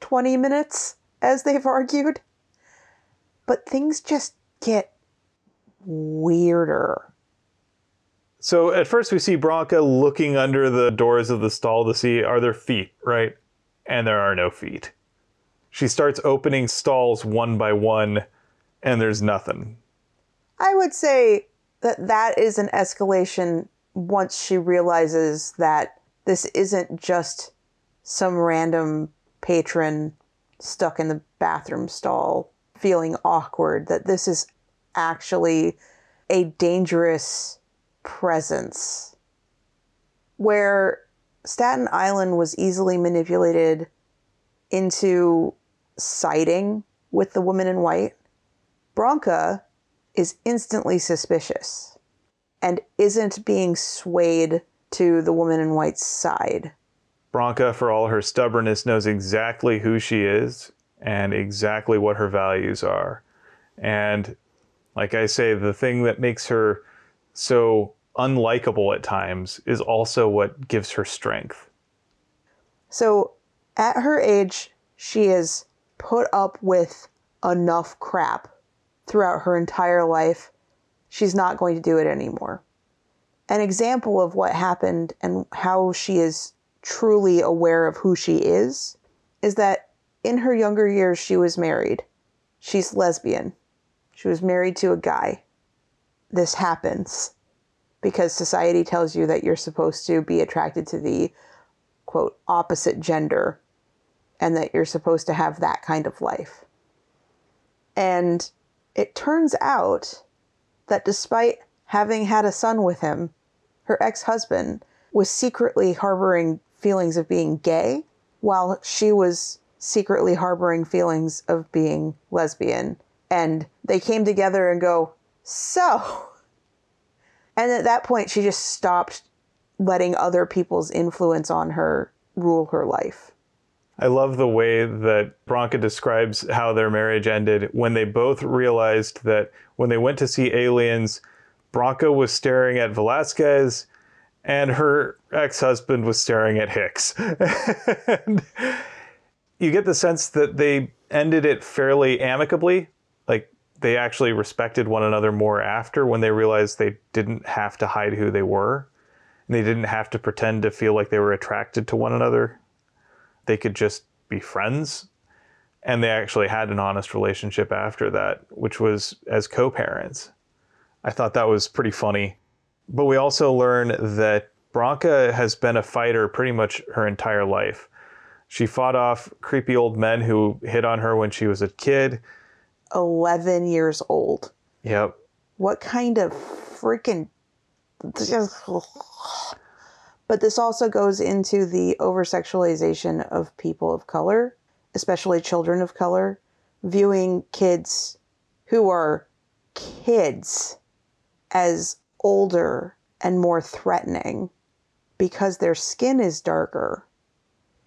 B: 20 minutes, as they've argued. But things just get weirder.
A: So at first we see Bronca looking under the doors of the stall to see are there feet, right? And there are no feet. She starts opening stalls one by one and there's nothing.
B: I would say that that is an escalation once she realizes that this isn't just some random patron stuck in the bathroom stall feeling awkward, that this is actually a dangerous presence. Where Staten Island was easily manipulated into siding with the woman in white, Bronca is instantly suspicious and isn't being swayed to the woman in white's side.
A: Bronca, for all her stubbornness, knows exactly who she is and exactly what her values are. And like I say, the thing that makes her so unlikable at times is also what gives her strength.
B: So at her age, she has put up with enough crap throughout her entire life. She's not going to do it anymore. An example of what happened and how she is truly aware of who she is is that in her younger years, she was married. She's lesbian. She was married to a guy. This happens because society tells you that you're supposed to be attracted to the quote opposite gender and that you're supposed to have that kind of life. And it turns out that despite having had a son with him, her ex husband was secretly harboring feelings of being gay while she was secretly harboring feelings of being lesbian and they came together and go, So. And at that point, she just stopped letting other people's influence on her rule her life.
A: I love the way that Bronca describes how their marriage ended when they both realized that when they went to see aliens, Bronca was staring at Velasquez and her ex husband was staring at Hicks. you get the sense that they ended it fairly amicably they actually respected one another more after when they realized they didn't have to hide who they were. And they didn't have to pretend to feel like they were attracted to one another. They could just be friends. And they actually had an honest relationship after that, which was as co parents. I thought that was pretty funny. But we also learn that Bronca has been a fighter pretty much her entire life. She fought off creepy old men who hit on her when she was a kid.
B: 11 years old.
A: Yep.
B: What kind of freaking. But this also goes into the over sexualization of people of color, especially children of color, viewing kids who are kids as older and more threatening because their skin is darker.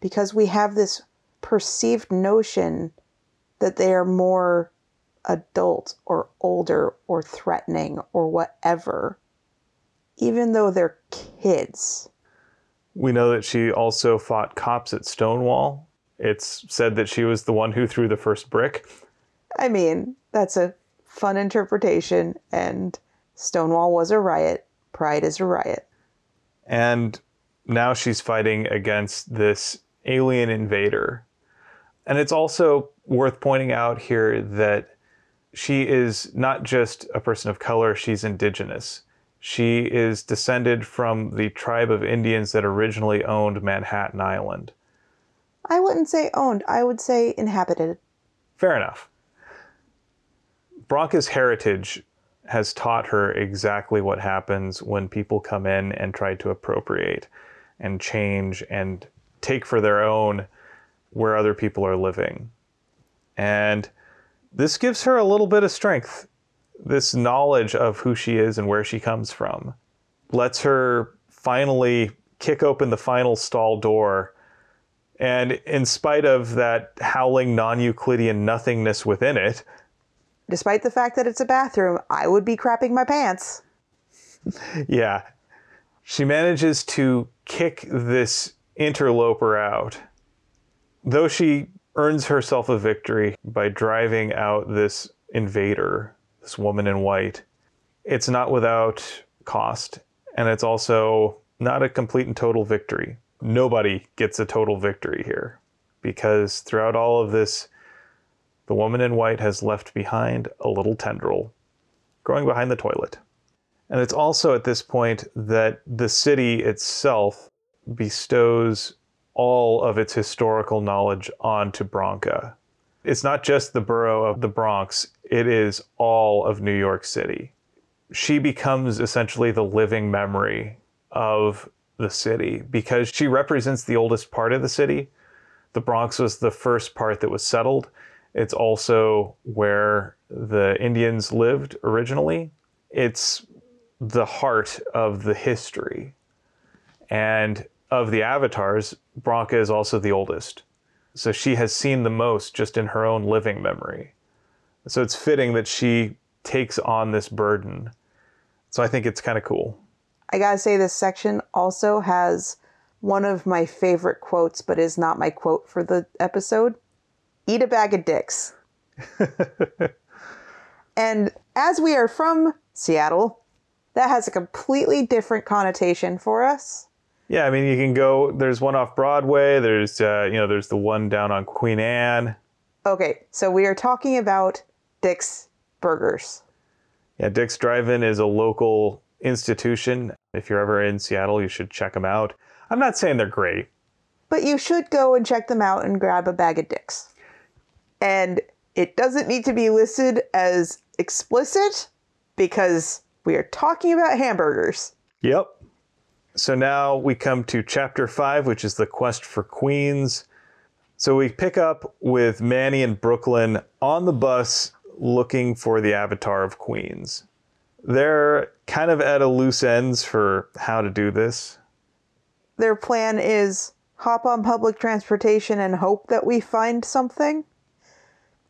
B: Because we have this perceived notion that they are more adult or older or threatening or whatever, even though they're kids.
A: We know that she also fought cops at Stonewall. It's said that she was the one who threw the first brick.
B: I mean, that's a fun interpretation, and Stonewall was a riot. Pride is a riot.
A: And now she's fighting against this alien invader. And it's also worth pointing out here that she is not just a person of color, she's indigenous. She is descended from the tribe of Indians that originally owned Manhattan Island.
B: I wouldn't say owned, I would say inhabited.
A: Fair enough. Bronca's heritage has taught her exactly what happens when people come in and try to appropriate and change and take for their own where other people are living. And this gives her a little bit of strength. This knowledge of who she is and where she comes from lets her finally kick open the final stall door. And in spite of that howling non Euclidean nothingness within it,
B: Despite the fact that it's a bathroom, I would be crapping my pants.
A: yeah, she manages to kick this interloper out. Though she earns herself a victory by driving out this invader, this woman in white. it's not without cost, and it's also not a complete and total victory. Nobody gets a total victory here because throughout all of this, the woman in white has left behind a little tendril growing behind the toilet. And it's also at this point that the city itself bestows all of its historical knowledge onto Bronca. It's not just the borough of the Bronx, it is all of New York City. She becomes essentially the living memory of the city because she represents the oldest part of the city. The Bronx was the first part that was settled. It's also where the Indians lived originally. It's the heart of the history. And of the avatars, Bronca is also the oldest. So she has seen the most just in her own living memory. So it's fitting that she takes on this burden. So I think it's kind of cool.
B: I gotta say, this section also has one of my favorite quotes, but is not my quote for the episode Eat a bag of dicks. and as we are from Seattle, that has a completely different connotation for us.
A: Yeah, I mean, you can go. There's one off Broadway. There's, uh, you know, there's the one down on Queen Anne.
B: Okay, so we are talking about Dick's Burgers.
A: Yeah, Dick's Drive-In is a local institution. If you're ever in Seattle, you should check them out. I'm not saying they're great,
B: but you should go and check them out and grab a bag of dicks. And it doesn't need to be listed as explicit because we are talking about hamburgers.
A: Yep. So now we come to chapter five, which is the quest for queens. So we pick up with Manny and Brooklyn on the bus looking for the avatar of queens. They're kind of at a loose ends for how to do this.
B: Their plan is hop on public transportation and hope that we find something.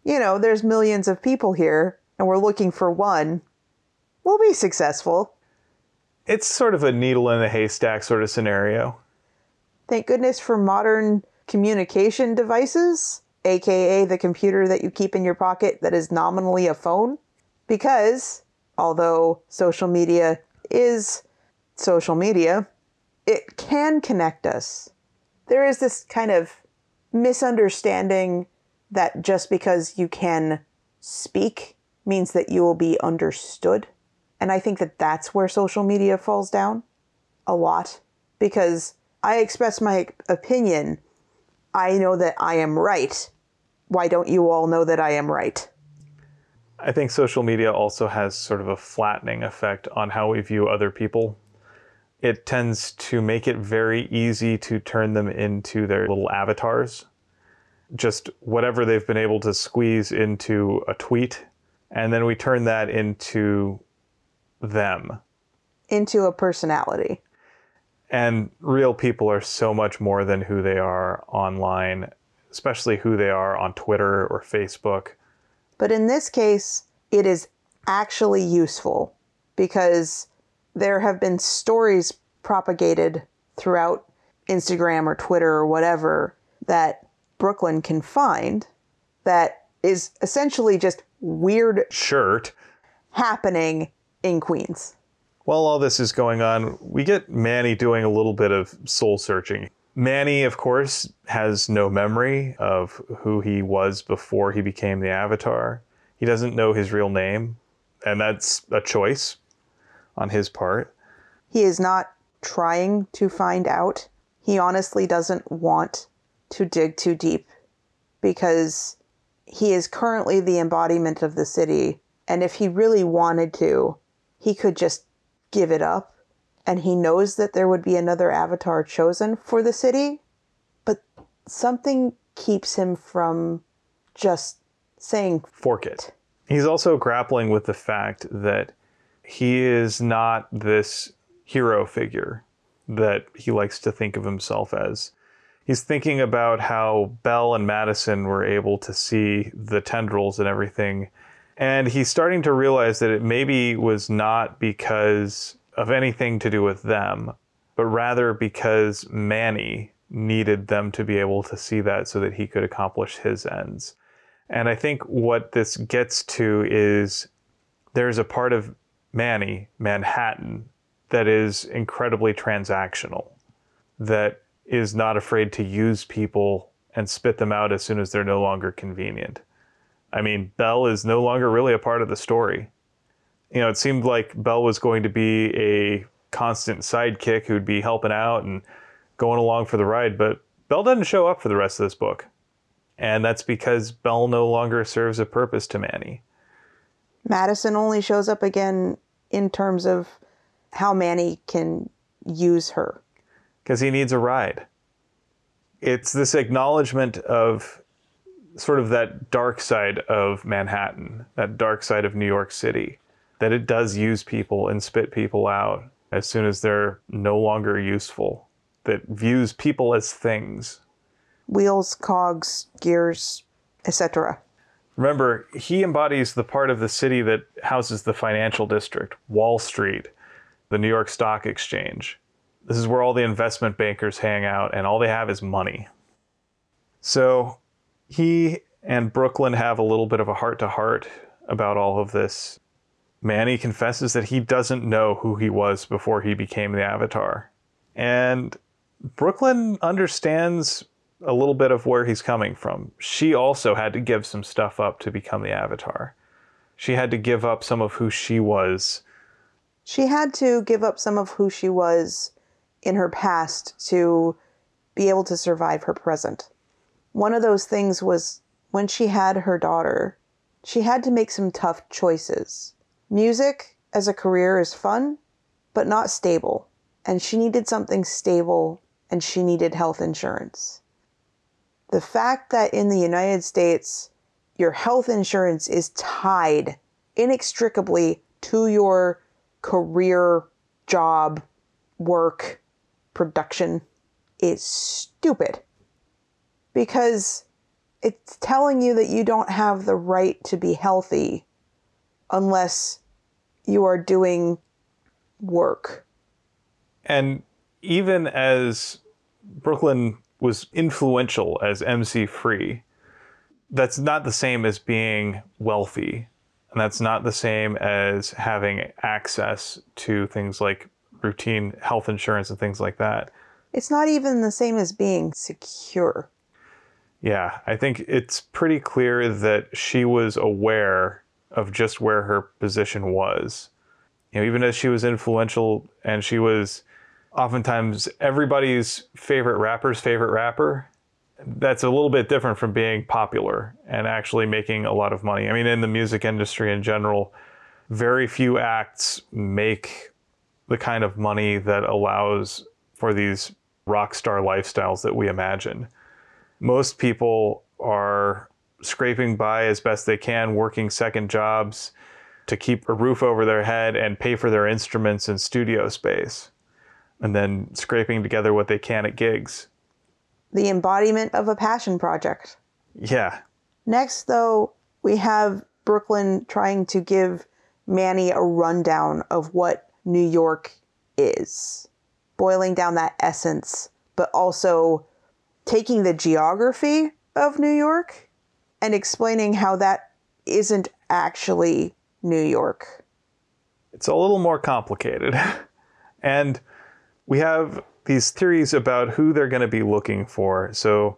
B: You know, there's millions of people here and we're looking for one. We'll be successful.
A: It's sort of a needle in a haystack sort of scenario.
B: Thank goodness for modern communication devices, aka the computer that you keep in your pocket that is nominally a phone. Because although social media is social media, it can connect us. There is this kind of misunderstanding that just because you can speak means that you will be understood. And I think that that's where social media falls down a lot because I express my opinion. I know that I am right. Why don't you all know that I am right?
A: I think social media also has sort of a flattening effect on how we view other people. It tends to make it very easy to turn them into their little avatars. Just whatever they've been able to squeeze into a tweet, and then we turn that into them.
B: Into a personality.
A: And real people are so much more than who they are online, especially who they are on Twitter or Facebook
B: but in this case, it is actually useful because there have been stories propagated throughout Instagram or Twitter or whatever that Brooklyn can find that is essentially just weird
A: shirt
B: happening in Queens.
A: While all this is going on, we get Manny doing a little bit of soul searching. Manny, of course, has no memory of who he was before he became the Avatar. He doesn't know his real name, and that's a choice on his part.
B: He is not trying to find out. He honestly doesn't want to dig too deep because he is currently the embodiment of the city. And if he really wanted to, he could just give it up and he knows that there would be another avatar chosen for the city, but something keeps him from just saying
A: fork it. He's also grappling with the fact that he is not this hero figure that he likes to think of himself as. He's thinking about how Belle and Madison were able to see the tendrils and everything. And he's starting to realize that it maybe was not because of anything to do with them, but rather because Manny needed them to be able to see that so that he could accomplish his ends. And I think what this gets to is there's a part of Manny, Manhattan, that is incredibly transactional, that is not afraid to use people and spit them out as soon as they're no longer convenient. I mean, Belle is no longer really a part of the story. You know, it seemed like Belle was going to be a constant sidekick who'd be helping out and going along for the ride, but Belle doesn't show up for the rest of this book. And that's because Belle no longer serves a purpose to Manny.
B: Madison only shows up again in terms of how Manny can use her.
A: Because he needs a ride. It's this acknowledgement of sort of that dark side of Manhattan, that dark side of New York City, that it does use people and spit people out as soon as they're no longer useful, that views people as things.
B: Wheels, cogs, gears, etc.
A: Remember, he embodies the part of the city that houses the financial district, Wall Street, the New York Stock Exchange. This is where all the investment bankers hang out, and all they have is money. So he and Brooklyn have a little bit of a heart to heart about all of this. Manny confesses that he doesn't know who he was before he became the Avatar. And Brooklyn understands a little bit of where he's coming from. She also had to give some stuff up to become the Avatar. She had to give up some of who she was.
B: She had to give up some of who she was in her past to be able to survive her present. One of those things was when she had her daughter, she had to make some tough choices. Music as a career is fun, but not stable. And she needed something stable and she needed health insurance. The fact that in the United States, your health insurance is tied inextricably to your career, job, work, production is stupid because it's telling you that you don't have the right to be healthy unless you are doing work.
A: And even as Brooklyn was influential as MC Free, that's not the same as being wealthy. And that's not the same as having access to things like routine health insurance and things like that.
B: It's not even the same as being secure.
A: Yeah, I think it's pretty clear that she was aware of just where her position was. You know, even as she was influential and she was oftentimes everybody's favorite rapper's favorite rapper, that's a little bit different from being popular and actually making a lot of money. I mean, in the music industry in general, very few acts make the kind of money that allows for these rock star lifestyles that we imagine most people are scraping by as best they can, working second jobs to keep a roof over their head and pay for their instruments and studio space, and then scraping together what they can at gigs.
B: The embodiment of a passion project.
A: Yeah.
B: Next, though, we have Brooklyn trying to give Manny a rundown of what New York is, boiling down that essence, but also taking the geography of New York and explaining how that isn't actually New York.
A: It's a little more complicated. and we have these theories about who they're going to be looking for. So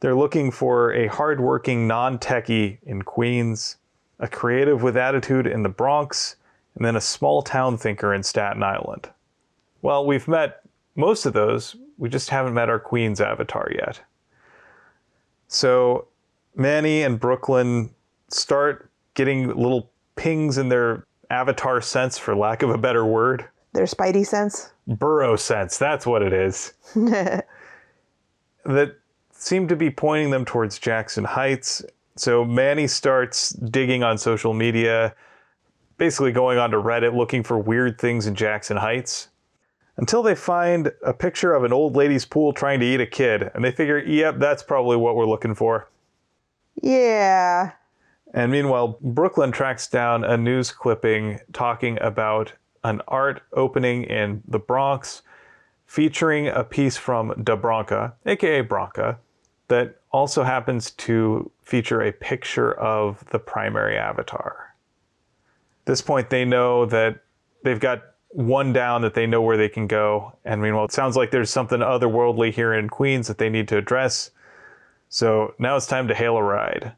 A: they're looking for a hardworking non techie in Queens, a creative with attitude in the Bronx, and then a small town thinker in Staten Island. Well, we've met most of those we just haven't met our Queen's avatar yet. So Manny and Brooklyn start getting little pings in their avatar sense, for lack of a better word.
B: Their spidey sense?
A: Borough sense, that's what it is. that seem to be pointing them towards Jackson Heights. So Manny starts digging on social media, basically going onto Reddit looking for weird things in Jackson Heights until they find a picture of an old lady's pool trying to eat a kid, and they figure, yep, that's probably what we're looking for.
B: Yeah.
A: And meanwhile, Brooklyn tracks down a news clipping talking about an art opening in the Bronx featuring a piece from Da Bronca, aka Bronca, that also happens to feature a picture of the primary avatar. At this point, they know that they've got one down that they know where they can go. And meanwhile, it sounds like there's something otherworldly here in Queens that they need to address. So now it's time to hail a ride.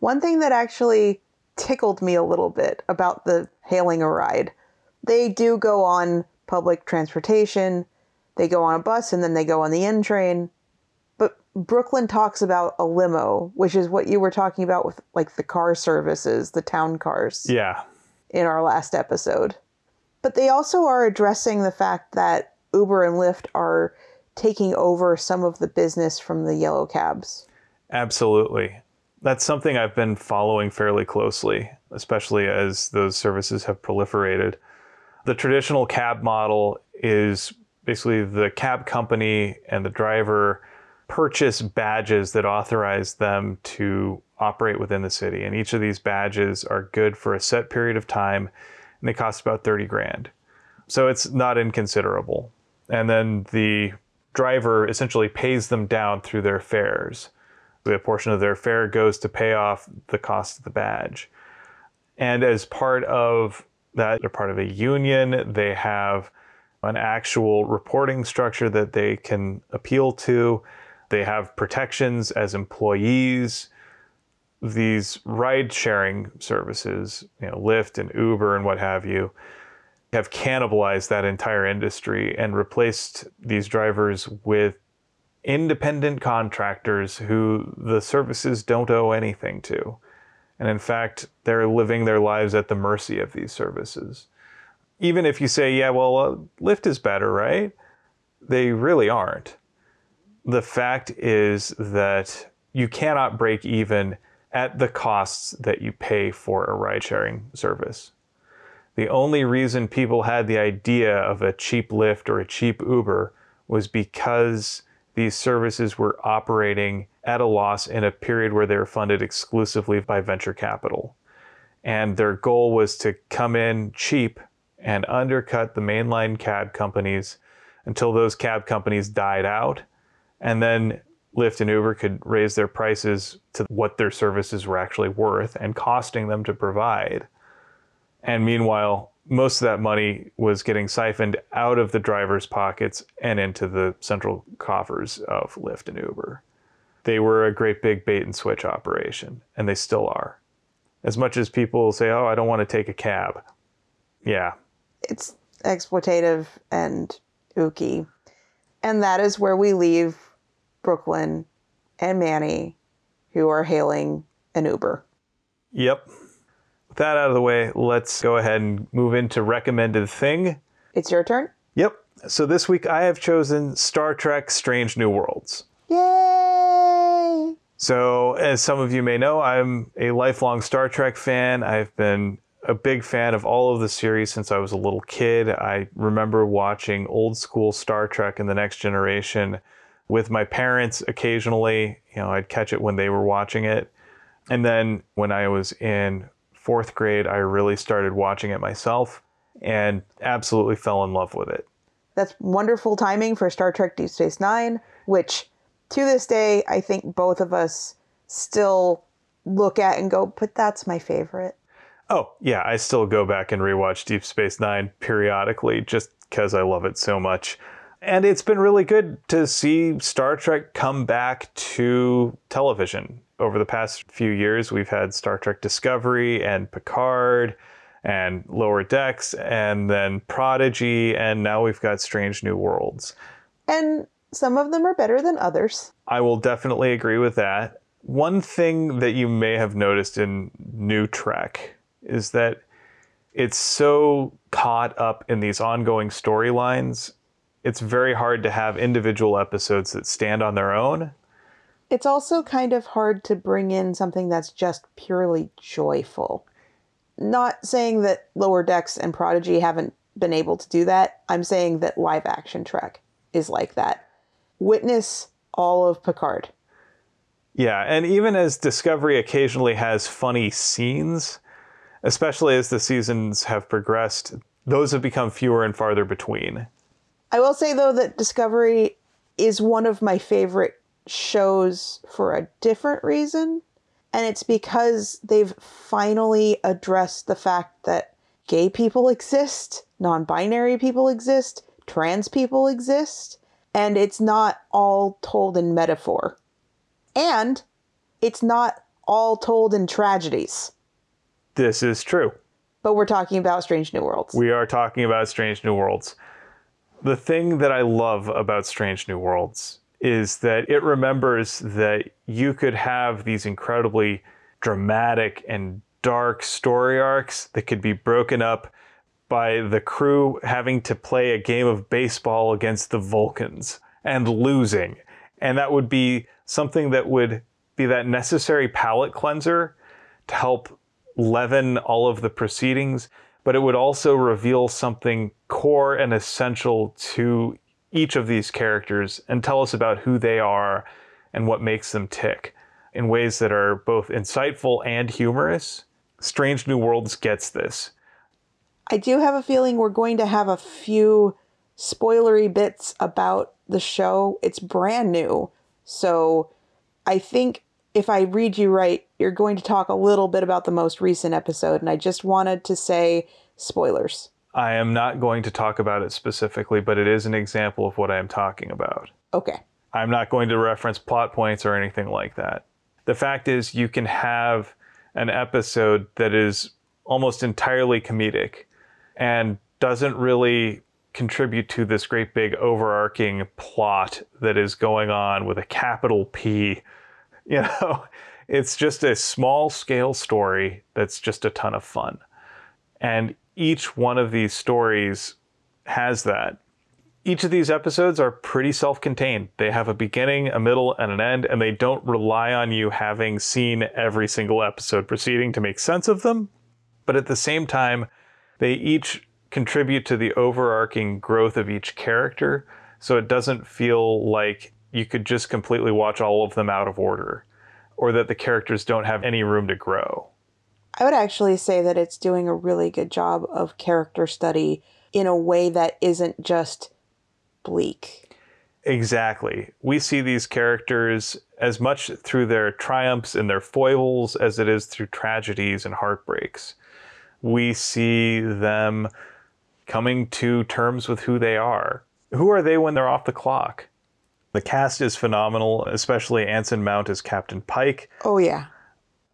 B: One thing that actually tickled me a little bit about the hailing a ride they do go on public transportation, they go on a bus, and then they go on the N train. But Brooklyn talks about a limo, which is what you were talking about with like the car services, the town cars.
A: Yeah.
B: In our last episode. But they also are addressing the fact that Uber and Lyft are taking over some of the business from the yellow cabs.
A: Absolutely. That's something I've been following fairly closely, especially as those services have proliferated. The traditional cab model is basically the cab company and the driver purchase badges that authorize them to operate within the city. And each of these badges are good for a set period of time and they cost about 30 grand. So it's not inconsiderable. And then the driver essentially pays them down through their fares. A portion of their fare goes to pay off the cost of the badge. And as part of that, they're part of a union, they have an actual reporting structure that they can appeal to. They have protections as employees. These ride sharing services, you know, Lyft and Uber and what have you, have cannibalized that entire industry and replaced these drivers with independent contractors who the services don't owe anything to. And in fact, they're living their lives at the mercy of these services. Even if you say, yeah, well, uh, Lyft is better, right? They really aren't. The fact is that you cannot break even at the costs that you pay for a ride sharing service. The only reason people had the idea of a cheap Lyft or a cheap Uber was because these services were operating at a loss in a period where they were funded exclusively by venture capital. And their goal was to come in cheap and undercut the mainline cab companies until those cab companies died out. And then Lyft and Uber could raise their prices to what their services were actually worth and costing them to provide. And meanwhile, most of that money was getting siphoned out of the driver's pockets and into the central coffers of Lyft and Uber. They were a great big bait and switch operation, and they still are. As much as people say, oh, I don't want to take a cab. Yeah.
B: It's exploitative and ooky. And that is where we leave Brooklyn and Manny, who are hailing an Uber.
A: Yep With that out of the way, let's go ahead and move into recommended thing.
B: It's your turn.
A: Yep. So this week I have chosen Star Trek Strange New Worlds.
B: Yay!
A: So, as some of you may know, I'm a lifelong Star Trek fan. I've been a big fan of all of the series since I was a little kid. I remember watching old school Star Trek and The Next Generation with my parents occasionally. You know, I'd catch it when they were watching it. And then when I was in fourth grade, I really started watching it myself and absolutely fell in love with it.
B: That's wonderful timing for Star Trek Deep Space Nine, which to this day, I think both of us still look at and go, but that's my favorite.
A: Oh, yeah, I still go back and rewatch Deep Space Nine periodically just because I love it so much. And it's been really good to see Star Trek come back to television over the past few years, we've had Star Trek Discovery and Picard and Lower Decks and then Prodigy, and now we've got Strange New Worlds.
B: And some of them are better than others.
A: I will definitely agree with that. One thing that you may have noticed in New Trek is that it's so caught up in these ongoing storylines. It's very hard to have individual episodes that stand on their own
B: it's also kind of hard to bring in something that's just purely joyful. Not saying that Lower Decks and Prodigy haven't been able to do that. I'm saying that live action Trek is like that. Witness all of Picard.
A: Yeah, and even as Discovery occasionally has funny scenes, especially as the seasons have progressed, those have become fewer and farther between.
B: I will say though that Discovery is one of my favorite shows for a different reason. And it's because they've finally addressed the fact that gay people exist, non binary people exist, trans people exist, and it's not all told in metaphor. And it's not all told in tragedies.
A: This is true.
B: But we're talking about Strange New Worlds.
A: We are talking about Strange New Worlds. The thing that I love about Strange New Worlds is that it remembers that you could have these incredibly dramatic and dark story arcs that could be broken up by the crew having to play a game of baseball against the Vulcans and losing. And that would be something that would be that necessary palate cleanser to help leaven all of the proceedings, but it would also reveal something core and essential to each of these characters and tell us about who they are and what makes them tick in ways that are both insightful and humorous. Strange New Worlds gets this.
B: I do have a feeling we're going to have a few spoilery bits about the show. It's brand new. So I think if I read you right, you're going to talk a little bit about the most recent episode. And I just wanted to say spoilers.
A: I am not going to talk about it specifically, but it is an example of what I am talking about.
B: Okay.
A: I'm not going to reference plot points or anything like that. The fact is, you can have an episode that is almost entirely comedic and doesn't really contribute to this great big overarching plot that is going on with a capital P. You know, it's just a small scale story that's just a ton of fun. And each one of these stories has that. Each of these episodes are pretty self contained. They have a beginning, a middle, and an end, and they don't rely on you having seen every single episode preceding to make sense of them. But at the same time, they each contribute to the overarching growth of each character, so it doesn't feel like you could just completely watch all of them out of order, or that the characters don't have any room to grow.
B: I would actually say that it's doing a really good job of character study in a way that isn't just bleak.
A: Exactly. We see these characters as much through their triumphs and their foibles as it is through tragedies and heartbreaks. We see them coming to terms with who they are. Who are they when they're off the clock? The cast is phenomenal, especially Anson Mount as Captain Pike.
B: Oh, yeah.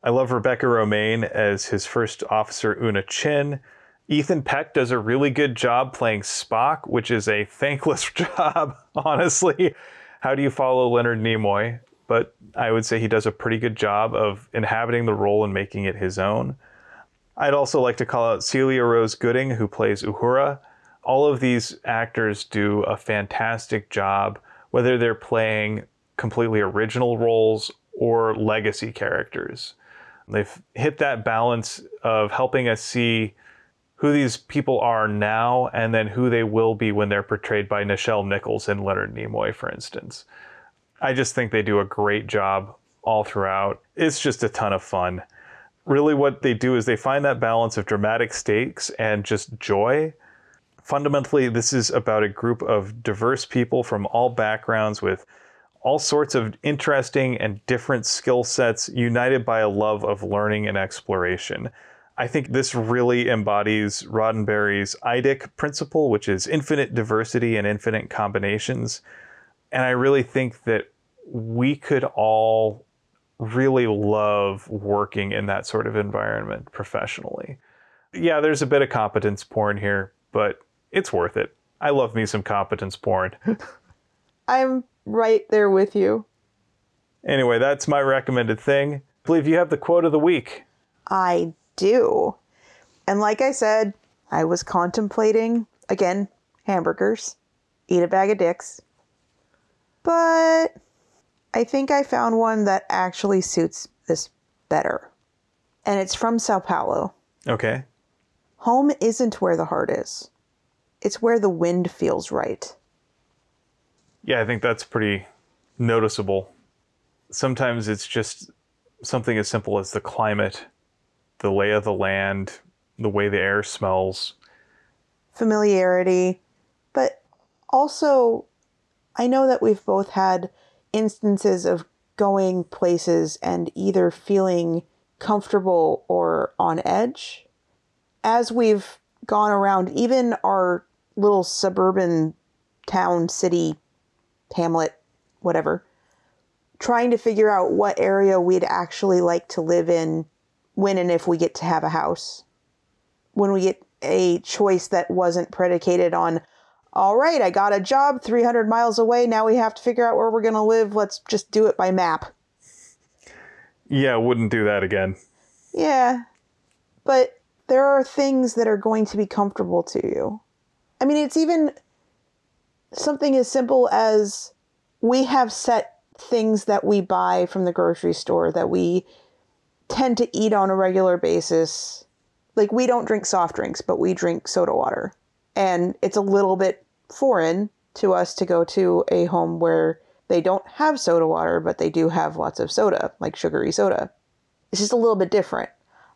A: I love Rebecca Romijn as his first officer, Una Chin. Ethan Peck does a really good job playing Spock, which is a thankless job, honestly. How do you follow Leonard Nimoy? But I would say he does a pretty good job of inhabiting the role and making it his own. I'd also like to call out Celia Rose Gooding, who plays Uhura. All of these actors do a fantastic job, whether they're playing completely original roles or legacy characters. They've hit that balance of helping us see who these people are now and then who they will be when they're portrayed by Nichelle Nichols and Leonard Nimoy, for instance. I just think they do a great job all throughout. It's just a ton of fun really what they do is they find that balance of dramatic stakes and just joy. Fundamentally, this is about a group of diverse people from all backgrounds with all sorts of interesting and different skill sets united by a love of learning and exploration. I think this really embodies Roddenberry's IDIC principle, which is infinite diversity and infinite combinations. And I really think that we could all really love working in that sort of environment professionally. Yeah, there's a bit of competence porn here, but it's worth it. I love me some competence porn.
B: I'm right there with you.
A: Anyway, that's my recommended thing. I believe you have the quote of the week.
B: I do. And like I said, I was contemplating, again, hamburgers, eat a bag of dicks. But I think I found one that actually suits this better. And it's from Sao Paulo.
A: Okay.
B: Home isn't where the heart is, it's where the wind feels right.
A: Yeah, I think that's pretty noticeable. Sometimes it's just something as simple as the climate, the lay of the land, the way the air smells.
B: Familiarity, but also, I know that we've both had instances of going places and either feeling comfortable or on edge. As we've gone around even our little suburban town, city, hamlet, whatever, trying to figure out what area we'd actually like to live in when and if we get to have a house. When we get a choice that wasn't predicated on, all right, I got a job 300 miles away. Now we have to figure out where we're going to live. Let's just do it by map.
A: Yeah, wouldn't do that again.
B: Yeah. But there are things that are going to be comfortable to you. I mean, it's even something as simple as we have set things that we buy from the grocery store that we tend to eat on a regular basis. Like, we don't drink soft drinks, but we drink soda water. And it's a little bit foreign to us to go to a home where they don't have soda water, but they do have lots of soda, like sugary soda. It's just a little bit different.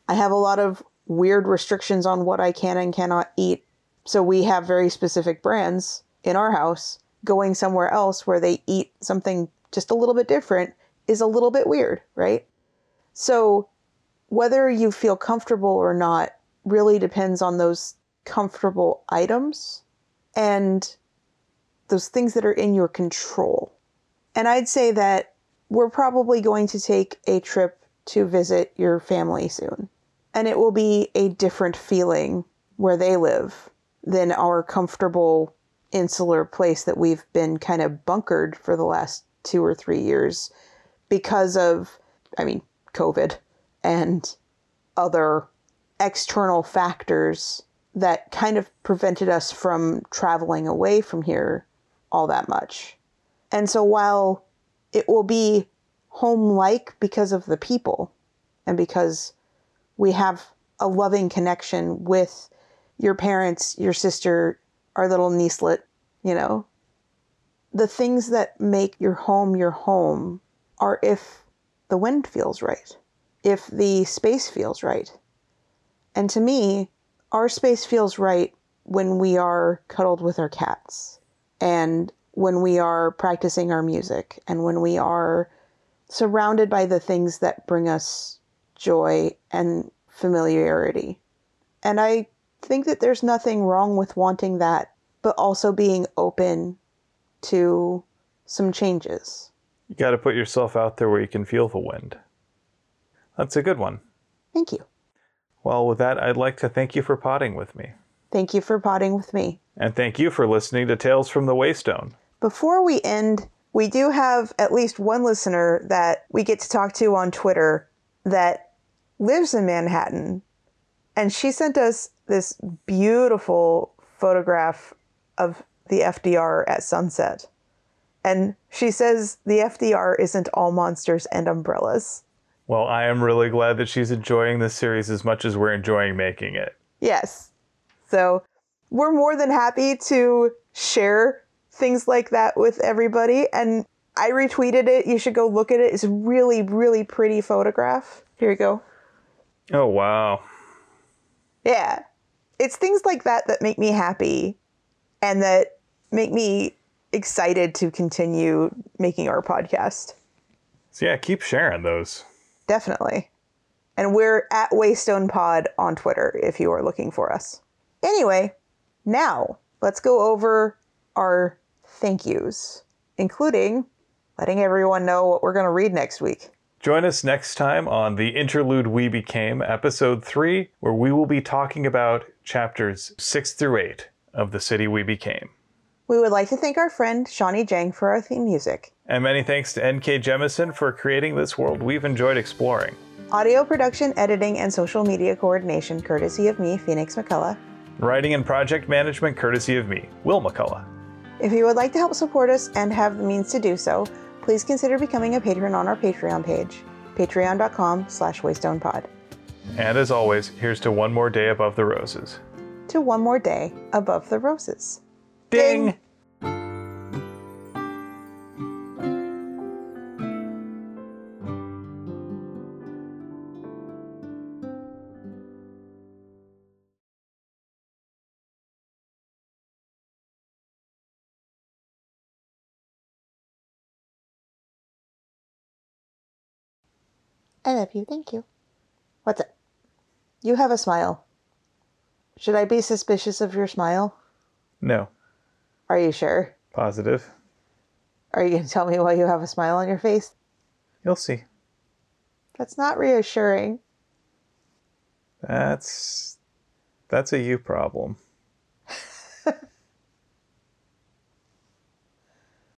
B: I have a lot of weird restrictions on what I can and cannot eat. So we have very specific brands in our house. Going somewhere else where they eat something just a little bit different is a little bit weird, right? So whether you feel comfortable or not really depends on those comfortable items and those things that are in your control. And I'd say that we're probably going to take a trip to visit your family soon. And it will be a different feeling where they live than our comfortable insular place that we've been kind of bunkered for the last two or three years because of, I mean, COVID and other external factors that kind of prevented us from traveling away from here all that much. And so while it will be home like because of the people and because we have a loving connection with your parents, your sister, our little niecelet, you know, the things that make your home your home are if the wind feels right, if the space feels right. And to me, our space feels right when we are cuddled with our cats and when we are practicing our music and when we are surrounded by the things that bring us joy and familiarity. And I think that there's nothing wrong with wanting that, but also being open to some changes.
A: You got to put yourself out there where you can feel the wind. That's a good one.
B: Thank you.
A: Well, with that, I'd like to thank you for potting with me.
B: Thank you for potting with me.
A: And thank you for listening to Tales from the Waystone.
B: Before we end, we do have at least one listener that we get to talk to on Twitter that lives in Manhattan. And she sent us this beautiful photograph of the FDR at sunset. And she says the FDR isn't all monsters and umbrellas.
A: Well, I am really glad that she's enjoying this series as much as we're enjoying making it.
B: Yes. So we're more than happy to share things like that with everybody. And I retweeted it. You should go look at it. It's a really, really pretty photograph. Here you go.
A: Oh, wow.
B: Yeah. It's things like that that make me happy and that make me excited to continue making our podcast.
A: So, yeah, keep sharing those.
B: Definitely. And we're at Waystone Pod on Twitter if you are looking for us. Anyway, now let's go over our thank yous, including letting everyone know what we're going to read next week.
A: Join us next time on The Interlude We Became, Episode 3, where we will be talking about chapters 6 through 8 of The City We Became.
B: We would like to thank our friend Shawnee Jang for our theme music.
A: And many thanks to N.K. Jemisin for creating this world we've enjoyed exploring.
B: Audio production, editing, and social media coordination courtesy of me, Phoenix McCullough.
A: Writing and project management courtesy of me, Will McCullough.
B: If you would like to help support us and have the means to do so, please consider becoming a patron on our Patreon page, patreon.com slash waystonepod.
A: And as always, here's to one more day above the roses.
B: To one more day above the roses.
A: Ding!
B: I love you. Thank you. What's it? You have a smile. Should I be suspicious of your smile?
A: No.
B: Are you sure?
A: Positive.
B: Are you going to tell me why you have a smile on your face?
A: You'll see.
B: That's not reassuring.
A: That's that's a you problem.